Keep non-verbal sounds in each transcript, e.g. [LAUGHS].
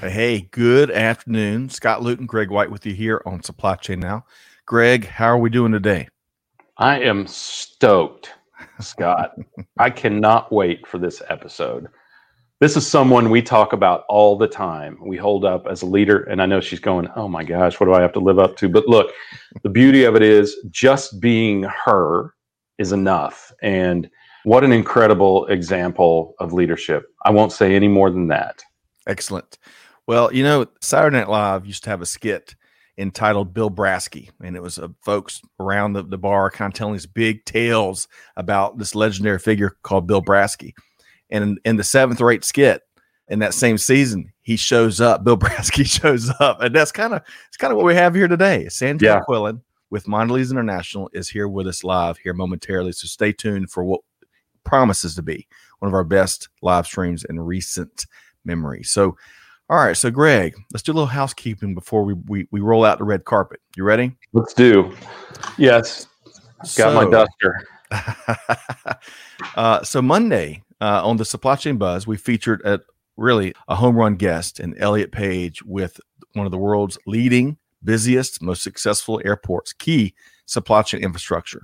Hey, good afternoon. Scott Luton, Greg White with you here on Supply Chain Now. Greg, how are we doing today? I am stoked, Scott. [LAUGHS] I cannot wait for this episode. This is someone we talk about all the time. We hold up as a leader, and I know she's going, Oh my gosh, what do I have to live up to? But look, the beauty of it is just being her is enough. And what an incredible example of leadership. I won't say any more than that. Excellent. Well, you know, Saturday Night Live used to have a skit entitled Bill Brasky, and it was uh, folks around the, the bar kind of telling these big tales about this legendary figure called Bill Brasky. And in, in the seventh or eighth skit in that same season, he shows up. [LAUGHS] Bill Brasky shows up, and that's kind of it's kind of what we have here today. Sanjay Yeah. Quillen with Mondelez International is here with us live here momentarily. So stay tuned for what promises to be one of our best live streams in recent memory. So, all right. So, Greg, let's do a little housekeeping before we we, we roll out the red carpet. You ready? Let's do. Yes, got my duster. [LAUGHS] uh, so Monday uh, on the Supply Chain Buzz, we featured a really a home run guest in Elliott Paige with one of the world's leading, busiest, most successful airports, key supply chain infrastructure,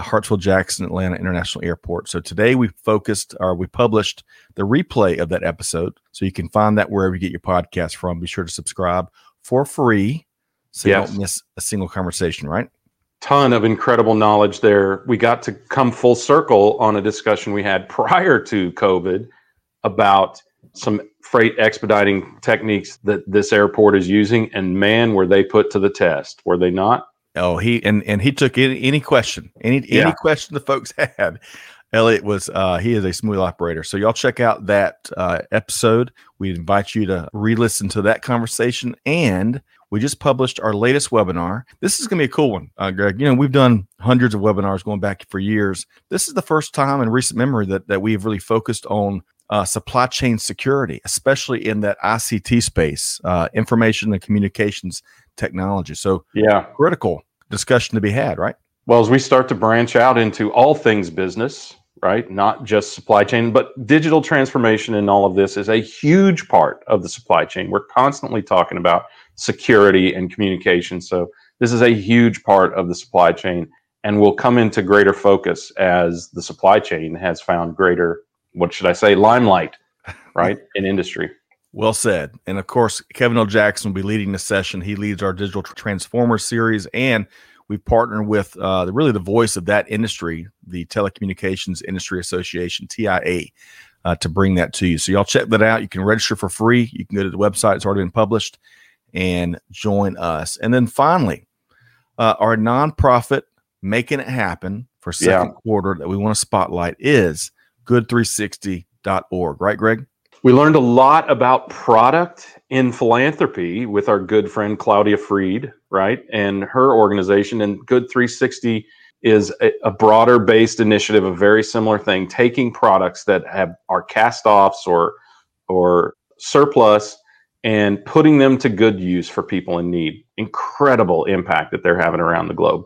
Hartsfield Jackson Atlanta International Airport. So today we focused or we published the replay of that episode, so you can find that wherever you get your podcast from. Be sure to subscribe for free, so you don't miss a single conversation. Right? ton of incredible knowledge there. We got to come full circle on a discussion we had prior to COVID about some freight expediting techniques that this airport is using. And man, were they put to the test, were they not? Oh, he and and he took any any question, any Yeah. any question the folks [LAUGHS] had. Elliot was uh he is a smooth operator. So y'all check out that uh episode. We invite you to re-listen to that conversation and we just published our latest webinar. This is going to be a cool one, uh, Greg. You know, we've done hundreds of webinars going back for years. This is the first time in recent memory that that we've really focused on uh, supply chain security, especially in that ICT space, uh, information and communications technology. So Yeah. critical discussion to be had, right? Well, as we start to branch out into all things business, right? Not just supply chain, but digital transformation and all of this is a huge part of the supply chain. We're constantly talking about security and communication. So, this is a huge part of the supply chain and will come into greater focus as the supply chain has found greater, what should I say, limelight, right? [LAUGHS] in industry. Well said. And of course, Kevin L. Jackson will be leading the session. He leads our digital transformer series, and we've partnered with uh, really the voice of that industry, the Telecommunications Industry Association (TIA), uh, to bring that to you. So y'all check that out. You can register for free. You can go to the website; it's already been published, and join us. And then finally, uh, our nonprofit making it happen for second quarter that we want to spotlight is good360.org. Right, Greg? We learned a lot about product in philanthropy with our good friend Claudia Freed, right? And her organization. And Good 360 is a, a broader based initiative, a very similar thing, taking products that have are cast offs or or surplus and putting them to good use for people in need. Incredible impact that they're having around the globe.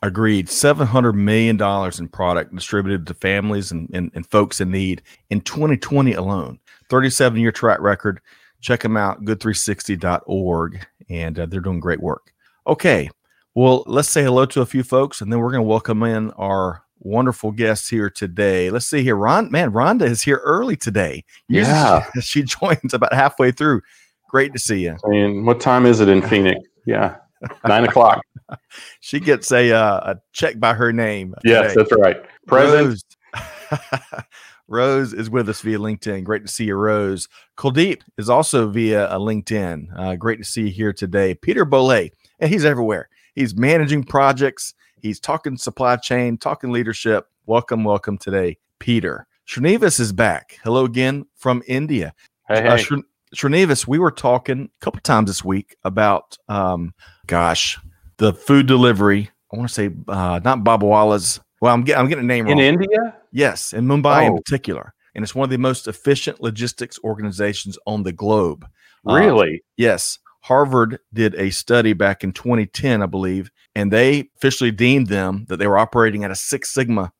Agreed. $700 million in product distributed to families and, and, and folks in need in 2020 alone. 37 year track record. Check them out, good360.org, and uh, they're doing great work. Okay. Well, let's say hello to a few folks, and then we're going to welcome in our wonderful guests here today. Let's see here. Ron, man, Rhonda is here early today. Usually Yeah. She, [LAUGHS] she joins about halfway through. Great to see you. And what time is it in Phoenix? Yeah. Nine o'clock. [LAUGHS] She gets a, uh, a check by her name. Yes, today. that's right. Present. [LAUGHS] Rose. Is with us via LinkedIn. Great to see you, Rose. Kuldeep is also via a LinkedIn. Uh, great to see you here today. Peter Bolay, and he's everywhere. He's managing projects. He's talking supply chain, talking leadership. Welcome, welcome today, Peter. Srinivas is back. Hello again from India. Hey, Uh, hey. Srin- Srinivas, we were talking a couple times this week about, um, gosh, the food delivery. I want to say uh, not Babawalas. Well, I'm getting I'm getting a name In wrong. India? yes, in Mumbai in Oh. particular, and it's one of the most efficient logistics organizations on the globe. Uh, Really? Yes. Harvard did a study back in 2010, I believe, and they officially deemed them that they were operating at a Six Sigma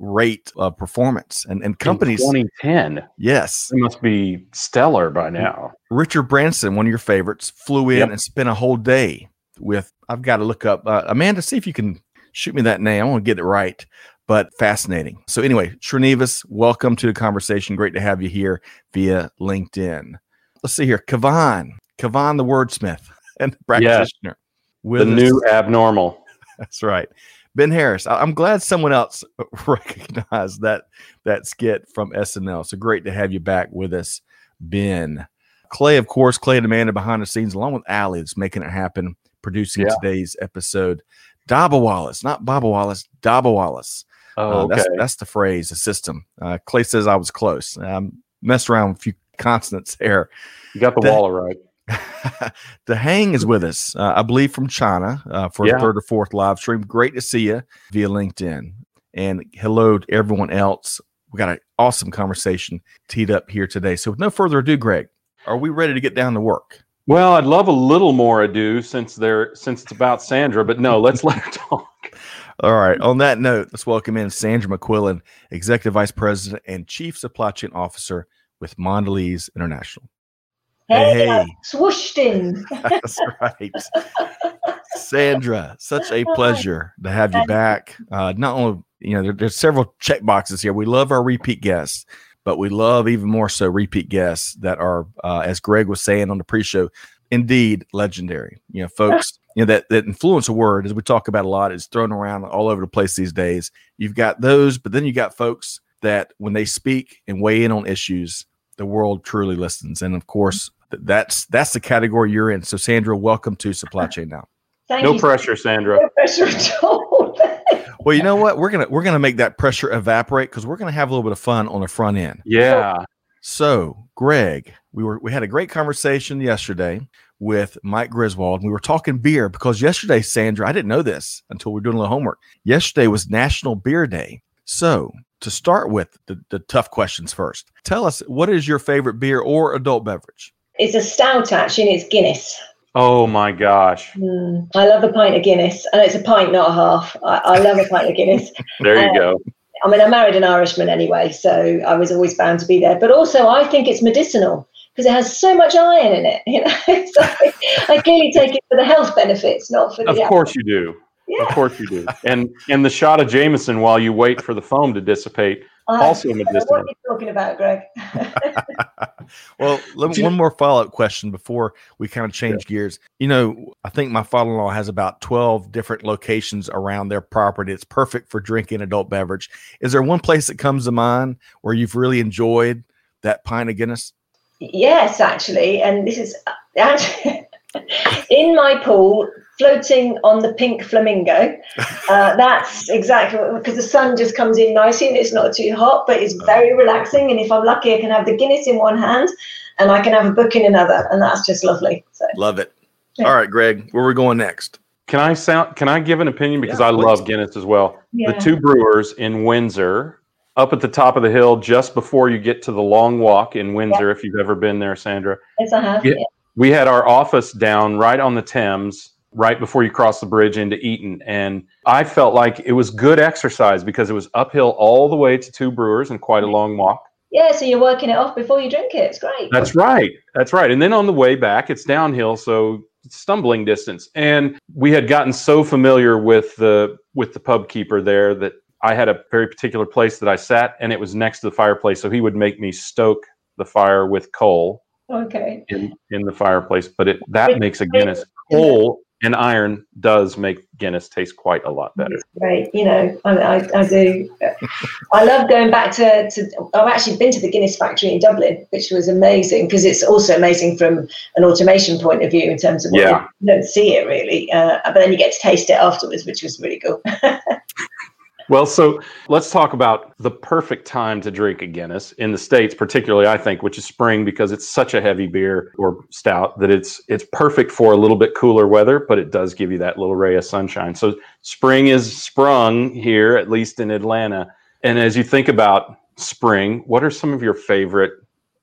rate of performance. And, and companies, In 2010. yes. It must be stellar by now. Richard Branson, one of your favorites, flew in Yep. and spent a whole day with, I've got to look up, uh, Amanda, see if you can shoot me that name. I want to get it right, but fascinating. So, anyway, Srinivas, welcome to the conversation. Great to have you here via LinkedIn. Let's see here. Kavan, Kavan the wordsmith [LAUGHS] and practitioner. with The us. new abnormal. [LAUGHS] That's right. Ben Harris. I'm glad someone else [LAUGHS] recognized that that skit from SNL. So great to have you back with us, Ben. Clay, of course, Clay and Amanda behind the scenes, along with Allie, that's making it happen, producing Yeah. today's episode. Dabbawalas, not Baba Wallace, Dabbawalas. Oh, Uh, okay. that's that's the phrase, the system. Uh, Clay says I was close. Um, messed around with a few consonants there. you got the that- wall right. [LAUGHS] the Hang is with us, uh, I believe, from China uh, for Yeah. a third or fourth live stream. Great to see you via LinkedIn. And hello to everyone else. We got an awesome conversation teed up here today. So, with no further ado, Greg, are we ready to get down to work? Well, I'd love a little more ado since they're since it's about Sandra, but no, let's [LAUGHS] let her talk. All right. On that note, let's welcome in Sandra McQuillan, Executive Vice President and Chief Supply Chain Officer with Mondelez International. Hey, Hey, hey. Swooshed in. [LAUGHS] [LAUGHS] That's right. Sandra, such a pleasure to have you you. back. Uh, not only, you know, there, there's several check boxes here. We love our repeat guests, but we love even more so repeat guests that are, uh, as Greg was saying on the pre-show, indeed legendary. You know, folks, you know, that, that influence a word, as we talk about a lot, is thrown around all over the place these days. You've got those, but then you got folks that when they speak and weigh in on issues, the world truly listens. And of course, that's that's the category you're in. So Sandra, welcome to Supply [LAUGHS] Chain Now. Thank No you. pressure, Sandra. No pressure at all. [LAUGHS] Well, you know what? We're gonna we're gonna make that pressure evaporate because we're gonna have a little bit of fun on the front end. Yeah. So, Greg, we were we had a great conversation yesterday with Mike Griswold. We were talking beer because yesterday, Sandra, I didn't know this until we were doing a little homework. Yesterday was National Beer Day. So, to start with the, the tough questions first, tell us what is your favorite beer or adult beverage? it's a stout actually, and it's Guinness. Oh my gosh. Mm, I love a pint of Guinness, and it's a pint, not a half. I, I love a pint of Guinness. [LAUGHS] There you Uh, go. I mean, I married an Irishman anyway, so I was always bound to be there. But also, I think it's medicinal because it has so much iron in it. [LAUGHS] You know, so I clearly take it for the health benefits, not for the. Of course you do. Yeah. Of course you do. And and the shot of Jameson while you wait for the foam to dissipate, also don't know medicinal. what you're talking about, Greg. [LAUGHS] [LAUGHS] Well, let me, one more follow up question before we kind of change gears. You know, I think my father in law has about 12 different locations around their property. It's perfect for drinking adult beverage. Is there one place that comes to mind where you've really enjoyed that pint of Guinness? Yes, actually, and this is uh, [LAUGHS] actually in my pool, floating on the pink flamingo. Uh, that's exactly because the sun just comes in nicely and it's not too hot, but it's very relaxing. And if I'm lucky, I can have the Guinness in one hand and I can have a book in another, and that's just lovely. So Love it. Yeah. All right, Greg, where are we going next? Can I sound can I give an opinion because Yeah, I please. love Guinness as well. yeah, The two brewers in Windsor, up at the top of the hill just before you get to the long walk in Windsor if you've ever been there, Sandra. yes, I have. Yeah. We had our office down right on the Thames, right before you cross the bridge into Eton. And I felt like it was good exercise because it was uphill all the way to two brewers and quite a mm-hmm. long walk. yeah, so you're working it off before you drink it. It's great. That's right. That's right. And then on the way back, it's downhill, so stumbling distance. And we had gotten so familiar with the with the pub keeper there that I had a very particular place that I sat, and it was next to the fireplace. So he would make me stoke the fire with coal okay. in, in the fireplace. But it that Wait, makes a. Guinness coal and iron does make Guinness taste quite a lot better. It's great. You know, I, I, I do. I love going back to, to. I've actually been to the Guinness factory in Dublin, which was amazing because it's also amazing from an automation point of view in terms of what Yeah. you don't see it really, uh, but then you get to taste it afterwards, which was really cool. [LAUGHS] Well, so let's talk about the perfect time to drink a Guinness in the states, particularly I think, which is spring because it's such a heavy beer or stout that it's it's perfect for a little bit cooler weather, but it does give you that little ray of sunshine. So spring is sprung here, at least in Atlanta. And as you think about spring, what are some of your favorite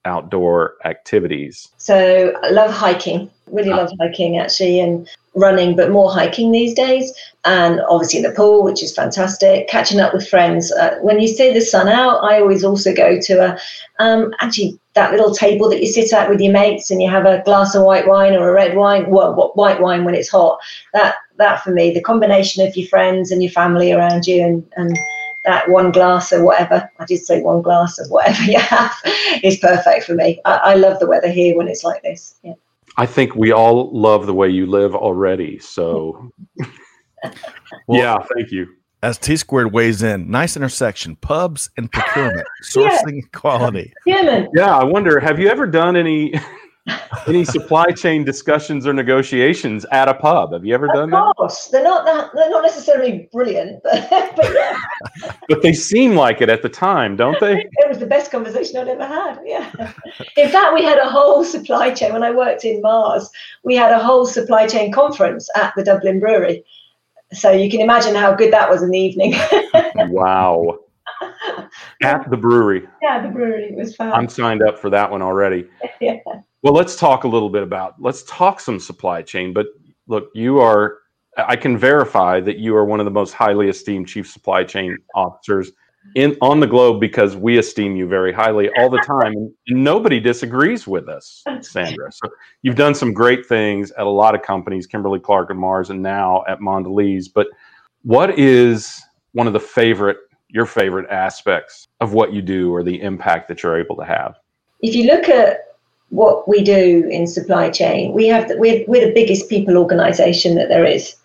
outdoor activities? So I love hiking. Really ah. love hiking actually, and running, but more hiking these days. And obviously in the pool, which is fantastic. Catching up with friends. Uh, when you see the sun out, I always also go to a um, actually that little table that you sit at with your mates, and you have a glass of white wine or a red wine. Well, white wine when it's hot. That that for me, the combination of your friends and your family around you, and and that one glass or whatever, I did say one glass of whatever [LAUGHS] you have, is perfect for me. I, I love the weather here when it's like this. Yeah. I think we all love the way you live already. So, well, yeah, thank you. As T squared weighs in, nice intersection, pubs and procurement, [LAUGHS] sourcing yeah. quality. Yeah, yeah. I wonder, have you ever done any any supply chain discussions or negotiations at a pub. Have you ever of done course. that? They're not that they're not necessarily brilliant, but, [LAUGHS] but yeah. but they seem like it at the time, don't they? it was the best conversation I'd ever had. Yeah. In fact, we had a whole supply chain when I worked in Mars. We had a whole supply chain conference at the Dublin Brewery. So you can imagine how good that was in the evening. [LAUGHS] wow. At the brewery. Yeah, the brewery was fun. I'm signed up for that one already. [LAUGHS] yeah. Well, let's talk a little bit about let's talk some supply chain. But look, you are I can verify that you are one of the most highly esteemed chief supply chain officers in on the globe because we esteem you very highly all the time and nobody disagrees with us sandra so you've done some great things at a lot of companies kimberly clark and mars and now at mondelez but what is one of the favorite your favorite aspects of what you do or the impact that you're able to have if you look at what we do in supply chain. We have the, we're, we're the biggest people organization that there is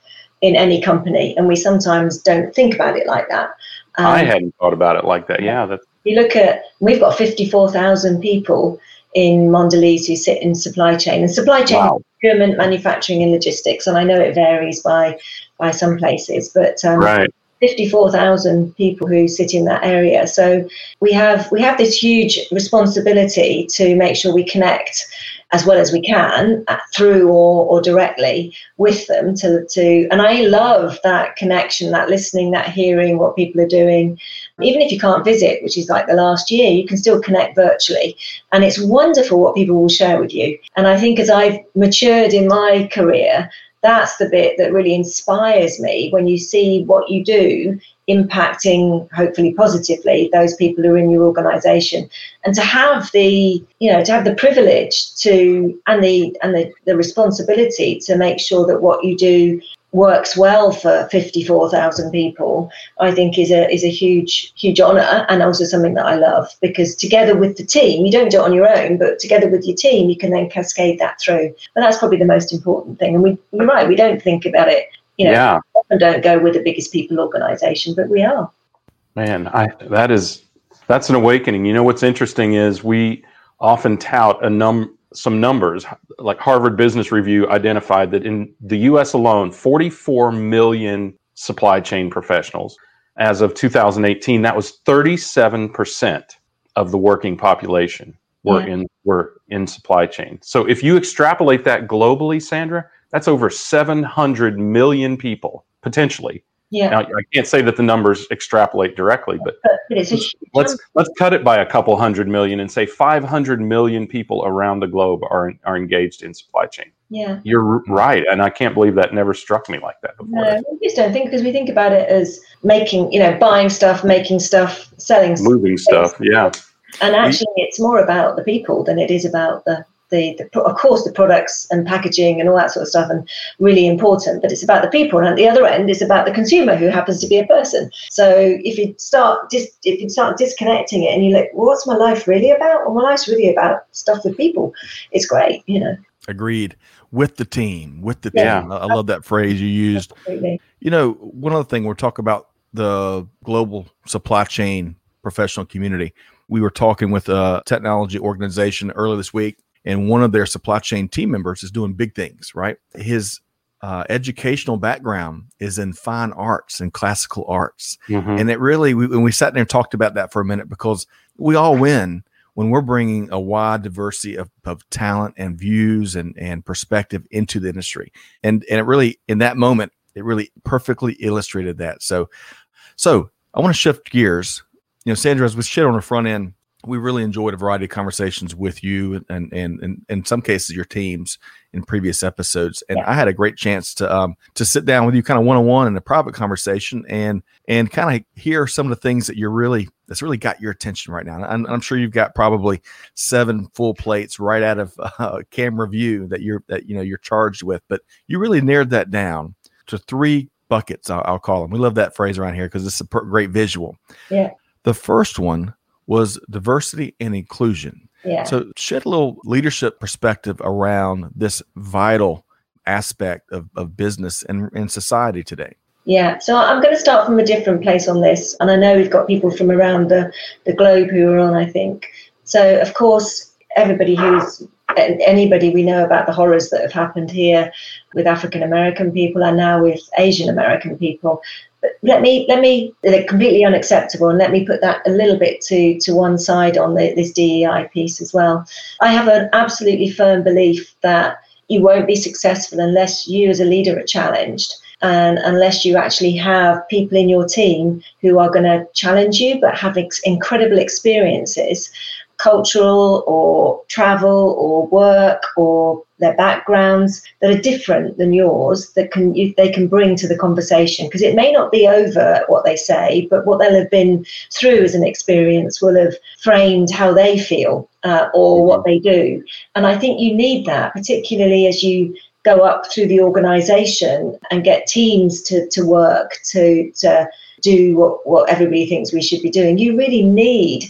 in any company, and we sometimes don't think about it like that. Um, I hadn't thought about it like that. Yeah, that's. You look at we've got fifty four thousand people in Mondelez who sit in supply chain and supply chain wow. procurement, manufacturing, and logistics. And I know it varies by by some places, but um, right. 54,000 people who sit in that area. So we have we have this huge responsibility to make sure we connect as well as we can uh, through or, or directly with them to, to and I love that connection, that listening, that hearing what people are doing. Even if you can't visit, which is like the last year, you can still connect virtually. And it's wonderful what people will share with you. And I think as I've matured in my career, that's the bit that really inspires me when you see what you do impacting hopefully positively those people who are in your organization. And to have the you know to have the privilege to and the and the, the responsibility to make sure that what you do works well for 54,000 people, I think is a is a huge huge honor and also something that I love because together with the team, you don't do it on your own, but together with your team, you can then cascade that through. But that's probably the most important thing. And we you're right, we don't think about it. You know, yeah. often don't go with the biggest people organization, but we are. Man, I that is that's an awakening. You know what's interesting is we often tout a num some numbers, like Harvard Business Review identified that in the US alone, 44 million supply chain professionals. As of 2018, that was 37% of the working population were yeah. in were in supply chain. So if you extrapolate that globally, Sandra, that's over 700 million people potentially yeah. Now, I can't say that the numbers extrapolate directly, but, but let's let's cut it by a couple hundred million and say 500 million people around the globe are are engaged in supply chain. Yeah, you're right, and I can't believe that never struck me like that before. No, we just don't think because we think about it as making, you know, buying stuff, making stuff, selling, stuff moving stuff. Yeah, and actually, it's more about the people than it is about the the, the, of course the products and packaging and all that sort of stuff and really important but it's about the people. And at the other end it's about the consumer who happens to be a person. So if you start dis, if you start disconnecting it and you're like well, what's my life really about? Well my life's really about stuff with people. It's great you know. Agreed. With the team with the team. Yeah. i love that phrase you used. Absolutely. you know one other thing we're talking about the global supply chain professional community. We were talking with a technology organization earlier this week and one of their supply chain team members is doing big things, right? His uh, educational background is in fine arts and classical arts. Mhm. And it really, we, when we sat there and talked about that for a minute, because we all win when we're bringing a wide diversity of, of talent and views and, and perspective into the industry. And, and it really, in that moment, it really perfectly illustrated that. So, so I want to shift gears. You know, Sandra, as we shit on the front end, we really enjoyed a variety of conversations with you and and, and in some cases your teams in previous episodes. And Yeah. i had a great chance to um to sit down with you kind of one-on-one in a private conversation and and kind of hear some of the things that you're really that's really got your attention right now. And I'm, I'm sure you've got probably seven full plates right out of [LAUGHS] uh, camera view that you're that you know you're charged with. But you really narrowed that down to three buckets i'll, I'll call them we love that phrase around here because it's a per- great visual. Yeah. the first one was diversity and inclusion. Yeah. So, shed a little leadership perspective around this vital aspect of, of business and, and society today. Yeah, so I'm going to start from a different place on this, and I know we've got people from around the, the globe who are on. I think so. Of course, everybody who's anybody we know about the horrors that have happened here with African American people and now with Asian American people. But let me let me they're completely unacceptable, and let me put that a little bit to to one side on the, this DEI piece as well. I have an absolutely firm belief that you won't be successful unless you as a leader are challenged and unless you actually have people in your team who are going to challenge you but have ex- incredible experiences cultural or travel or work or their backgrounds that are different than yours that can you, they can bring to the conversation because it may not be over what they say but what they'll have been through as an experience will have framed how they feel uh, or what they do and i think you need that particularly as you go up through the organization and get teams to, to work to, to do what, what everybody thinks we should be doing. You really need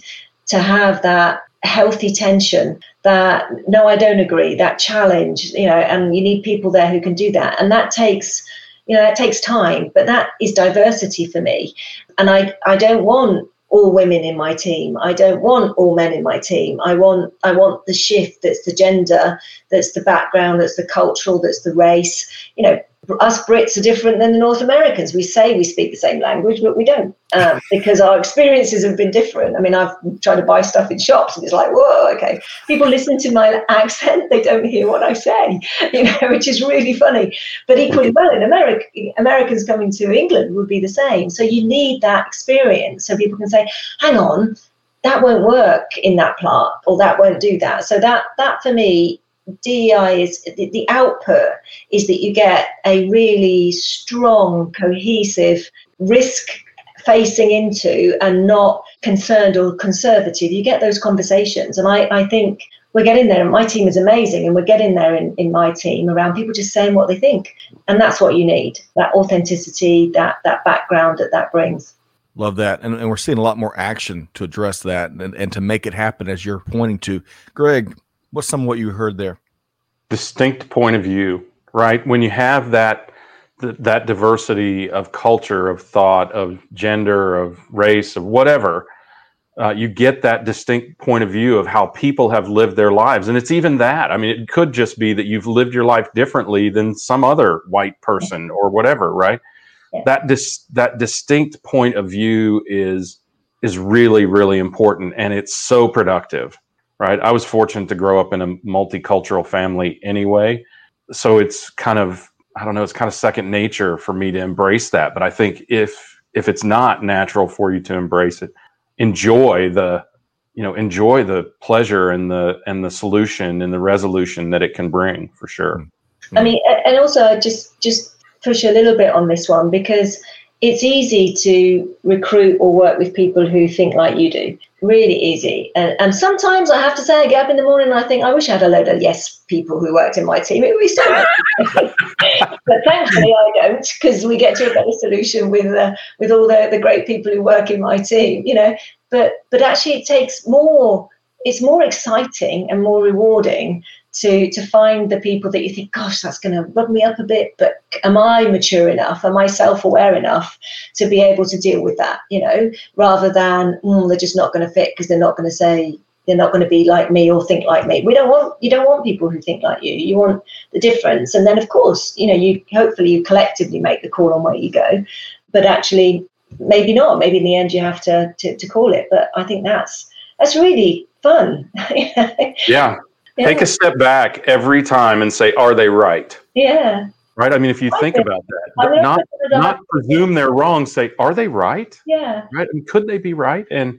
to have that healthy tension that no i don't agree that challenge you know and you need people there who can do that. And that takes you know that takes time but that is diversity for me. And i i don't want all women in my team. I don't want all men in my team. I want i want the shift that's the gender that's the background that's the cultural that's the race. You know us Brits are different than the North Americans. We say we speak the same language, but we don't um, [LAUGHS] because our experiences have been different. I mean, I've tried to buy stuff in shops, and it's like, whoa, okay. People listen to my accent; they don't hear what I say, [LAUGHS] you know, which is really funny. But equally well, in America, Americans coming to England would be the same. So you need that experience, so people can say, "Hang on, that won't work in that plant, or that won't do that." So that that for me DEI is the, the output is that you get a really strong, cohesive risk facing into and not concerned or conservative. You get those conversations. And I, I think we're getting there. And my team is amazing. And we're getting there in, in my team around people just saying what they think. And that's what you need that authenticity, that, that background that that brings. Love that. And, and we're seeing a lot more action to address that and, and to make it happen as you're pointing to. Greg, what's some of what you heard there? distinct point of view, right? When you have that th- that diversity of culture, of thought, of gender, of race, of whatever, uh, you get that distinct point of view of how people have lived their lives, and it's even that. I mean, it could just be that you've lived your life differently than some other white person or whatever, right? Yeah. That dis- that distinct point of view is is really really important, and it's so productive right? I was fortunate to grow up in a multicultural family anyway. So it's kind of, I don't know, it's kind of second nature for me to embrace that. But I think if if it's not natural for you to embrace it, enjoy the you know enjoy the pleasure and the and the solution and the resolution that it can bring for sure I mean, and also just just push a little bit on this one because it's easy to recruit or work with people who think like you do. Really easy. And, and sometimes I have to say, I get up in the morning and I think I wish I had a load of yes people who worked in my team. It would be so nice. but thankfully I don't because we get to a better solution with uh, with all the, the great people who work in my team, you know. But but actually it takes more it's more exciting and more rewarding to to find the people that you think, gosh, that's going to rub me up a bit, but am I mature enough? Am I self aware enough to be able to deal with that? You know, rather than mm, they're just not going to fit because they're not going to say they're not going to be like me or think like me. We don't want you don't want people who think like you. You want the difference, and then of course, you know, you hopefully you collectively make the call on where you go, but actually maybe not. Maybe in the end you have to to, to call it. But I think that's that's really fun. [LAUGHS] yeah. Yeah. Take a step back every time and say, "Are they right?" Yeah. Right. I mean, if you I think about that, not not presume they're wrong. Say, "Are they right?" Yeah. Right. And could they be right? And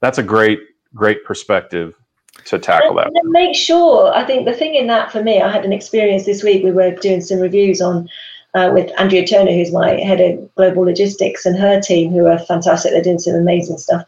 that's a great great perspective to tackle and, that. And make sure. I think the thing in that for me, I had an experience this week. We were doing some reviews on uh, with Andrea Turner, who's my head of global logistics, and her team, who are fantastic. They're doing some amazing stuff.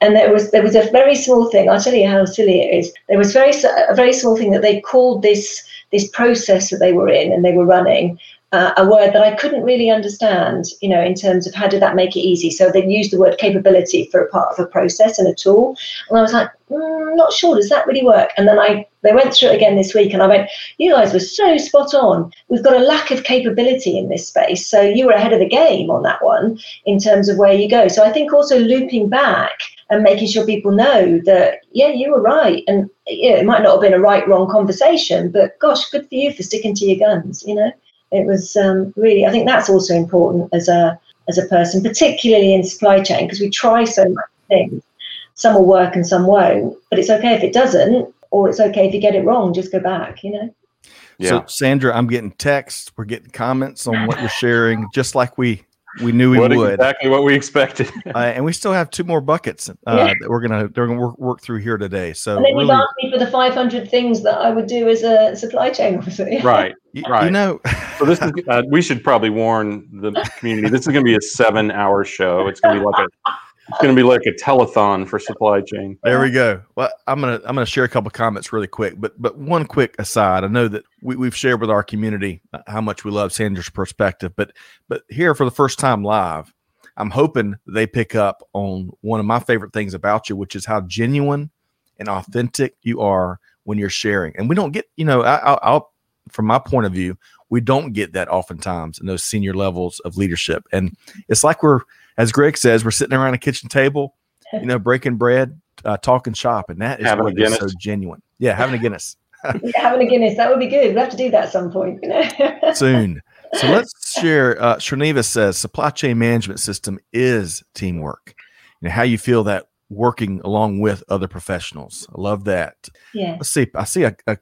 And there was there was a very small thing. I'll tell you how silly it is. There was very a very small thing that they called this this process that they were in and they were running uh, a word that I couldn't really understand, you know, in terms of how did that make it easy. So they used the word capability for a part of a process and a tool, and I was like, mm, not sure, does that really work? And then I they went through it again this week, and I went, you guys were so spot on. We've got a lack of capability in this space, so you were ahead of the game on that one in terms of where you go. So I think also looping back and making sure people know that yeah, you were right, and yeah, it might not have been a right wrong conversation, but gosh, good for you for sticking to your guns, you know? It was um, really i think that's also important as a as a person particularly in supply chain because we try so much things. Some will work and some won't but it's okay if it doesn't or it's okay if you get it wrong just go back you know? Yeah. so sandra i'm getting texts we're getting comments on what you're sharing just like we we knew we what would exactly what we expected, [LAUGHS] uh, and we still have two more buckets uh, yeah. that we're gonna they're gonna work, work through here today. So and then really, you asked me for the 500 things that I would do as a supply chain [LAUGHS] officer. [LAUGHS] right, right. You know, so this is uh, we should probably warn the community. This is gonna be a seven-hour show. It's gonna be like a it's going to be like a telethon for supply chain. There we go. Well, I'm gonna I'm gonna share a couple comments really quick, but but one quick aside. I know that we, we've shared with our community uh, how much we love Sandra's perspective, but but here for the first time live, I'm hoping they pick up on one of my favorite things about you, which is how genuine and authentic you are when you're sharing. And we don't get, you know, I, I'll from my point of view, we don't get that oftentimes in those senior levels of leadership. And it's like we're as Greg says, we're sitting around a kitchen table, you know, breaking bread, uh, talking shop, and that is having what is so genuine. Yeah, having a Guinness. [LAUGHS] yeah, having a Guinness, that would be good. We have to do that at some point, you know. [LAUGHS] Soon. So let's share. Uh, Srinivas says supply chain management system is teamwork. You know how you feel that working along with other professionals. I love that. Yeah. Let's see. I see a, a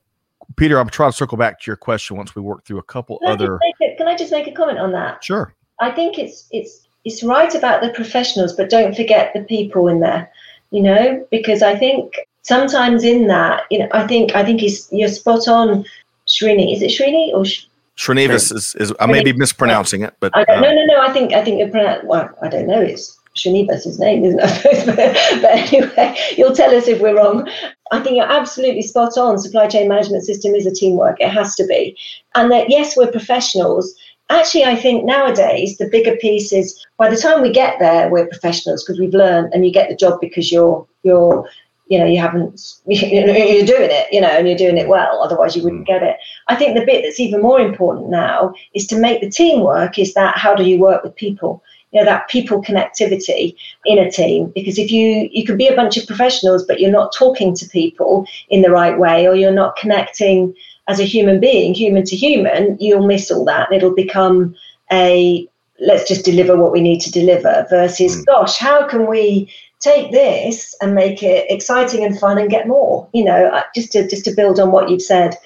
Peter. I'm trying to circle back to your question once we work through a couple can other. I can I just make a comment on that? Sure. I think it's it's it's right about the professionals, but don't forget the people in there, you know, because I think sometimes in that, you know, I think I think he's you're spot on, Srini. Is it Srini or Sh- Srinivas is, is I may be mispronouncing it, but uh, no, no, no. I think I think you're pronouncing. Well, I don't know. It's Srinivas' his name, isn't it? [LAUGHS] but, but anyway, you'll tell us if we're wrong. I think you're absolutely spot on. Supply chain management system is a teamwork. It has to be, and that yes, we're professionals actually, I think nowadays the bigger piece is by the time we get there, we're professionals because we've learned, and you get the job because you're you're you know you haven't [LAUGHS] you're doing it you know and you're doing it well otherwise you wouldn't hmm. get it. I think the bit that's even more important now is to make the team work is that how do you work with people? You know that people connectivity in a team because if you you can be a bunch of professionals but you're not talking to people in the right way or you're not connecting as a human being, human to human, you'll miss all that. It'll become a let's just deliver what we need to deliver versus, mm. gosh, how can we take this and make it exciting and fun and get more? You know, just to just to build on what you've said,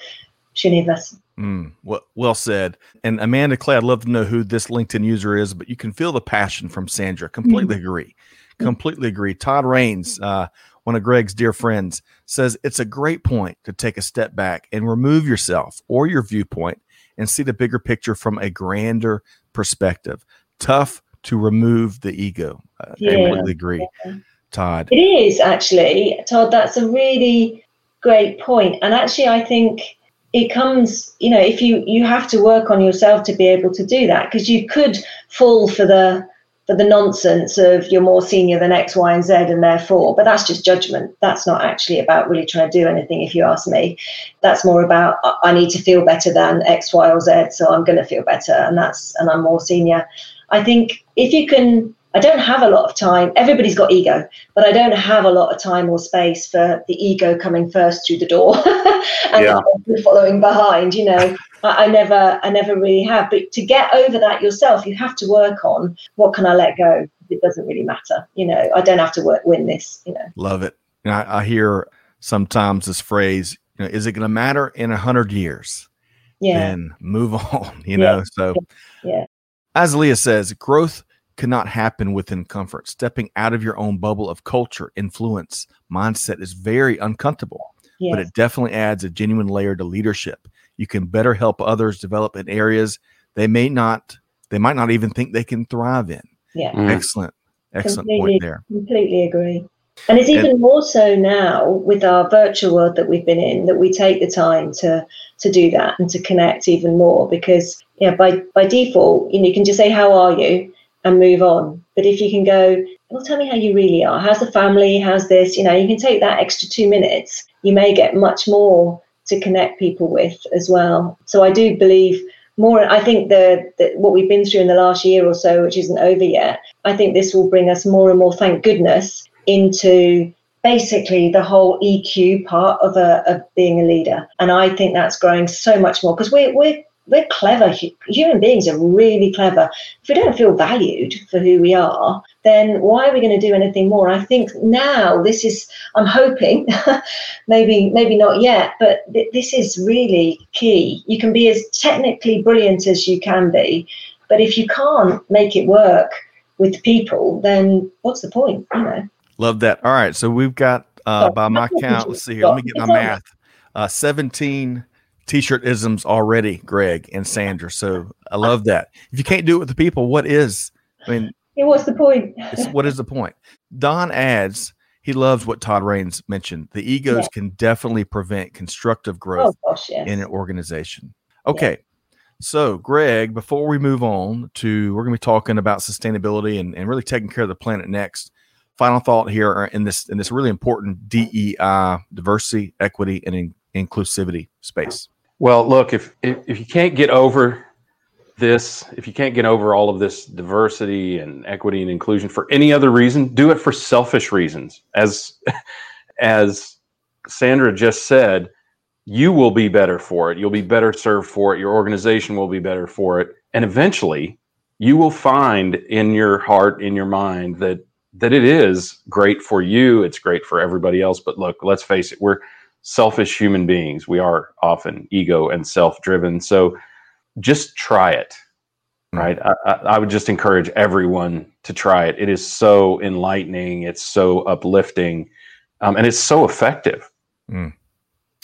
Srinivas. Mm, well, well said. And Amanda Clay, I'd love to know who this LinkedIn user is, but you can feel the passion from Sandra. Completely mm. agree. Completely agree. Todd Rains, uh, one of Greg's dear friends, says it's a great point to take a step back and remove yourself or your viewpoint and see the bigger picture from a grander perspective. Tough to remove the ego. Uh, yeah. I completely agree. Yeah. Todd. It is actually, Todd, that's a really great point. And actually, I think it comes, you know, if you you have to work on yourself to be able to do that because you could fall for the for the nonsense of you're more senior than X, Y, and Z, and therefore, but that's just judgment. That's not actually about really trying to do anything, if you ask me. That's more about I need to feel better than X, Y, or Z, so I'm going to feel better, and that's and I'm more senior. I think if you can I don't have a lot of time. Everybody's got ego, but I don't have a lot of time or space for the ego coming first through the door [LAUGHS] and Yeah. following behind. You know, I, I never, I never really have. But to get over that yourself, you have to work on what can I let go. It doesn't really matter. You know, I don't have to work, win this. You know, Love it. And I, I hear sometimes this phrase, you know, is it going to matter in a hundred years? yeah, Then move [LAUGHS] on, you Yeah. know? So yeah, as Leah says, growth cannot happen within comfort. Stepping out of your own bubble of culture, influence, mindset is very uncomfortable, yeah, but it definitely adds a genuine layer to leadership. You can better help others develop in areas they may not, they might not even think they can thrive in. yeah. Mm. Excellent. Excellent Completely. point there. Completely agree. And it's even more so now with our virtual world that we've been in that we take the time to to do that and to connect even more because yeah by by default you know you can just say how are you and move on. But if you can go well tell me how you really are. How's the family? How's this? You know you can take that extra two minutes. You may get much more to connect people with as well. So I do believe more i think the, the what we've been through in the last year or so which isn't over yet i think this will bring us more and more thank goodness into basically the whole eq part of a of being a leader. And i think that's growing so much more because we're we're we're clever human beings are really clever if we don't feel valued for who we are then why are we going to do anything more i think now this is i'm hoping [LAUGHS] maybe maybe not yet but th- this is really key you can be as technically brilliant as you can be but if you can't make it work with people then what's the point you know Love that. All right. So we've got, uh, by my [LAUGHS] count, let's see here. Let me get my math. Uh, 17 t shirt isms already, Greg and Sandra. So I love that. If you can't do it with the people, what is? I mean, Yeah, what's the point what is the point? Don adds, he loves what Todd Raines mentioned. The egos Yeah. can definitely prevent constructive oh growth gosh yes in an organization. Okay. So, Greg, before we move on to, we're going to be talking about sustainability and, and really taking care of the planet next. Final thought here in this in this really important DEI, diversity, equity, and in, inclusivity space. Well, look, if, if if you can't get over this, if you can't get over all of this diversity and equity and inclusion for any other reason, do it for selfish reasons. As [LAUGHS] as Sandra just said, you will be better for it. You'll be better served for it. Your organization will be better for it, and eventually, you will find in your heart, in your mind, that that it is great for you. It's great for everybody else. But look, let's face it, we're selfish human beings. We are often ego and self driven. So just try it. Right. I, I, I would just encourage everyone to try it. It is so enlightening. It's so uplifting. Um, and it's so effective.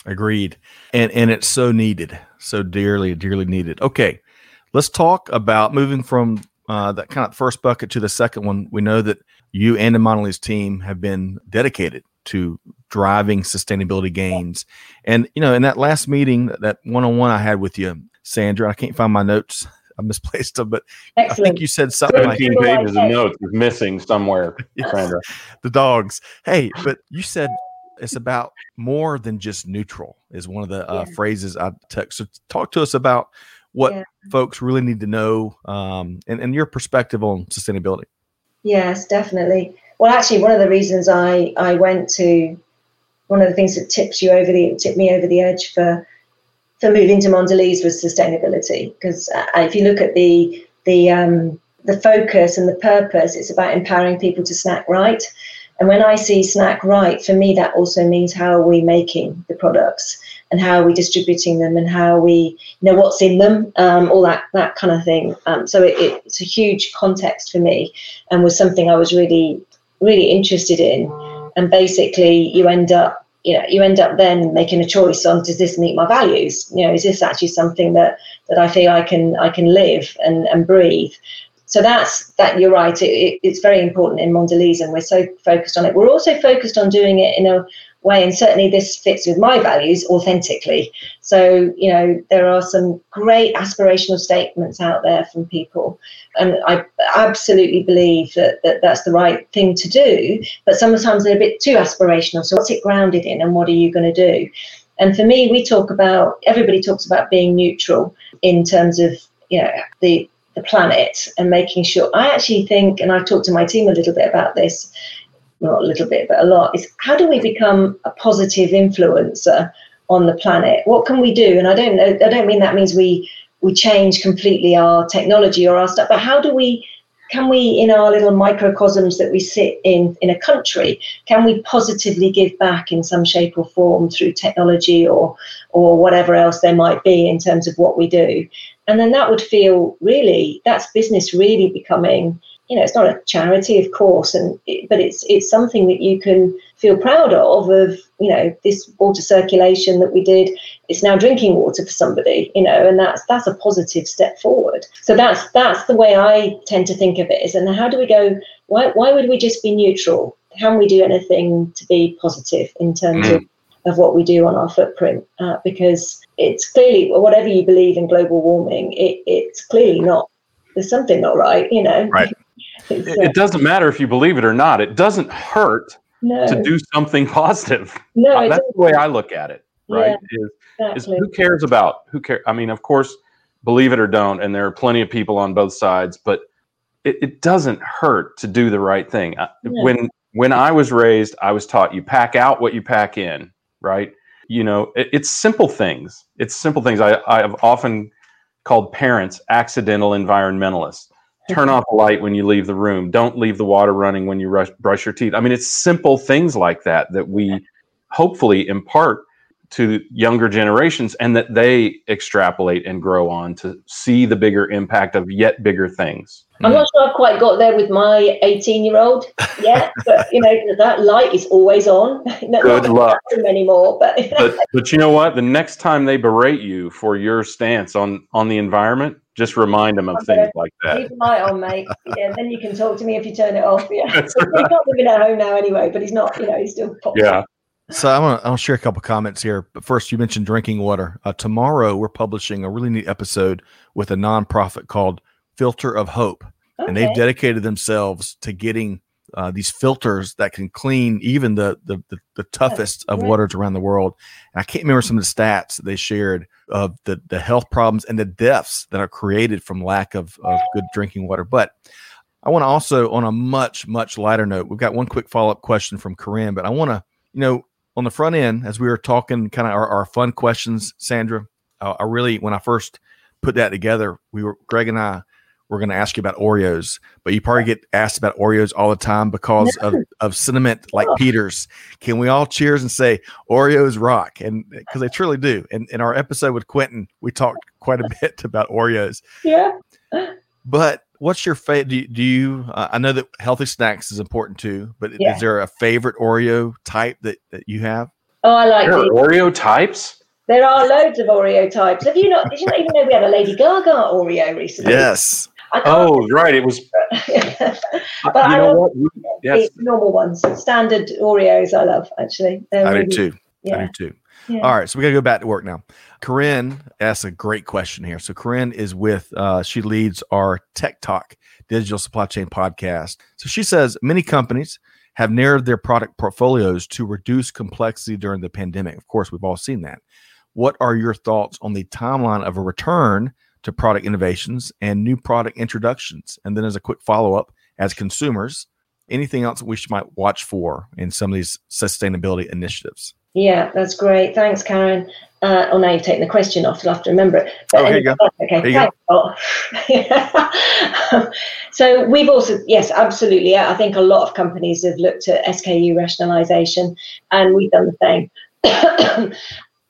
Agreed. And and it's so needed, so dearly, dearly needed. Okay, let's talk about moving from uh, that kind of first bucket to the second one. We know that you and the Mondelez team have been dedicated to driving sustainability gains. And you know, in that last meeting, that one on one I had with you, Sandra, I can't find my notes. [LAUGHS] I misplaced them, but I think you said something like 17 pages of notes is missing somewhere, [LAUGHS] Yes. Sandra. the dogs. Hey, but you said it's about more than just neutral is one of the uh, Yeah. phrases I took. So talk to us about what Yeah. folks really need to know um, and, and your perspective on sustainability. Yes, definitely. Well, actually, one of the reasons I I went to one of the things that tips you over the tipped me over the edge for for moving to Mondelez was sustainability. Because uh, if you look at the the um, the focus and the purpose, it's about empowering people to snack right. And when I see snack right, for me that also means how are we making the products and how are we distributing them and how are we you know what's in them, um, all that that kind of thing. Um, so it, it's a huge context for me and was something I was really, really interested in. And basically, you end up, you know, you end up then making a choice on does this meet my values? You know, is this actually something that that I feel I can I can live and and breathe? So that's that. You're right. It, it, it's very important in Mondelez, and we're so focused on it. We're also focused on doing it in a way, and certainly this fits with my values authentically. So you know, there are some great aspirational statements out there from people, and I absolutely believe that, that that's the right thing to do. But sometimes they're a bit too aspirational. So what's it grounded in, and what are you going to do? And for me, we talk about everybody talks about being neutral in terms of you know the the planet and making sure. I actually think, and I've talked to my team a little bit about this, not a little bit, but a lot, is how do we become a positive influencer on the planet? What can we do? And I don't know, I don't mean that means we we change completely our technology or our stuff, but how do we can we in our little microcosms that we sit in in a country can we positively give back in some shape or form through technology or or whatever else there might be in terms of what we do and then that would feel really that's business really becoming you know it's not a charity of course and but it's it's something that you can feel proud of of you know this water circulation that we did it's now drinking water for somebody you know and that's that's a positive step forward. So that's that's the way i tend to think of it is and how do we go why, why would we just be neutral? Can we do anything to be positive in terms mm. of of what we do on our footprint? Uh, because it's clearly whatever you believe in global warming it, it's clearly not there's something not right you know? Right it, it doesn't matter if you believe it or not it doesn't hurt no. to do something [LAUGHS] positive. No, uh, that's the way I look at it. Right? Yeah, is, exactly. is who cares about who care? I mean, of course, believe it or don't, and there are plenty of people on both sides, but it, it doesn't hurt to do the right thing. No. When when I was raised, I was taught you pack out what you pack in. Right? You know, it, it's simple things. It's simple things. I I have often called parents accidental environmentalists turn off the light when you leave the room. Don't leave the water running when you rush, brush your teeth. I mean it's simple things like that that we hopefully impart to younger generations and that they extrapolate and grow on to see the bigger impact of yet bigger things I'm not sure I've quite got there with my 18 year old yet, [LAUGHS] but you know that light is always on. [LAUGHS] Not Good not luck. anymore, but, [LAUGHS] but but you know what the next time they berate you for your stance on on the environment just remind them of I'm things like that Keep the light on, mate. Yeah, then you can talk to me if you turn it off. Yeah, That's he's not living at home now anyway, but he's not. You know, he's still. popping yeah So I want to I'll share a couple comments here. But first, you mentioned drinking water. Uh, tomorrow, we're publishing a really neat episode with a nonprofit called Filter of Hope, and they've dedicated themselves to getting uh, these filters that can clean even the the, the, the toughest of waters around the world. And I can't remember some of the stats that they shared of the the health problems and the deaths that are created from lack of, of good drinking water. But I want to also, on a much much lighter note, we've got one quick follow up question from Corinne, but I want to, you know, on the front end as we were talking, kind of our, our fun questions, Sandra. Uh, I really, when I first put that together, we were Greg and I were going to ask you about Oreos, but you probably get asked about Oreos all the time because of of sentiment like Oh. Peter's. Can we all cheers and say Oreos rock? And because they truly do. And in our episode with Quentin, we talked quite a [LAUGHS] bit about Oreos. Yeah. But what's your favorite? Do you, do you uh, I know that healthy snacks is important too, but Yeah. is there a favorite Oreo type that, that you have? Oh, I like there are oreo types There are loads of Oreo types. Have you not? Did you not even know we had a Lady Gaga Oreo recently? Yes. Oh right it was [LAUGHS] but you I know love what yes the normal ones, standard Oreos. I love actually. They're I do really- too. I do too. Yeah. All right, so we got to go back to work now. Corinne asks a great question here. So Corinne is with, uh, she leads our Tech Talk Digital Supply Chain podcast. So she says many companies have narrowed their product portfolios to reduce complexity during the pandemic. Of course, we've all seen that. What are your thoughts on the timeline of a return to product innovations and new product introductions? And then, as a quick follow up, as consumers, anything else we should might watch for in some of these sustainability initiatives? Yeah, that's great. Thanks, Karen. Uh, oh, now you've taken the question off. I'll have to remember it. Oh, here you go. Okay, Here you go. [LAUGHS] So we've also, yes, absolutely. I think a lot of companies have looked at SKU rationalization, and we've done the same. [COUGHS]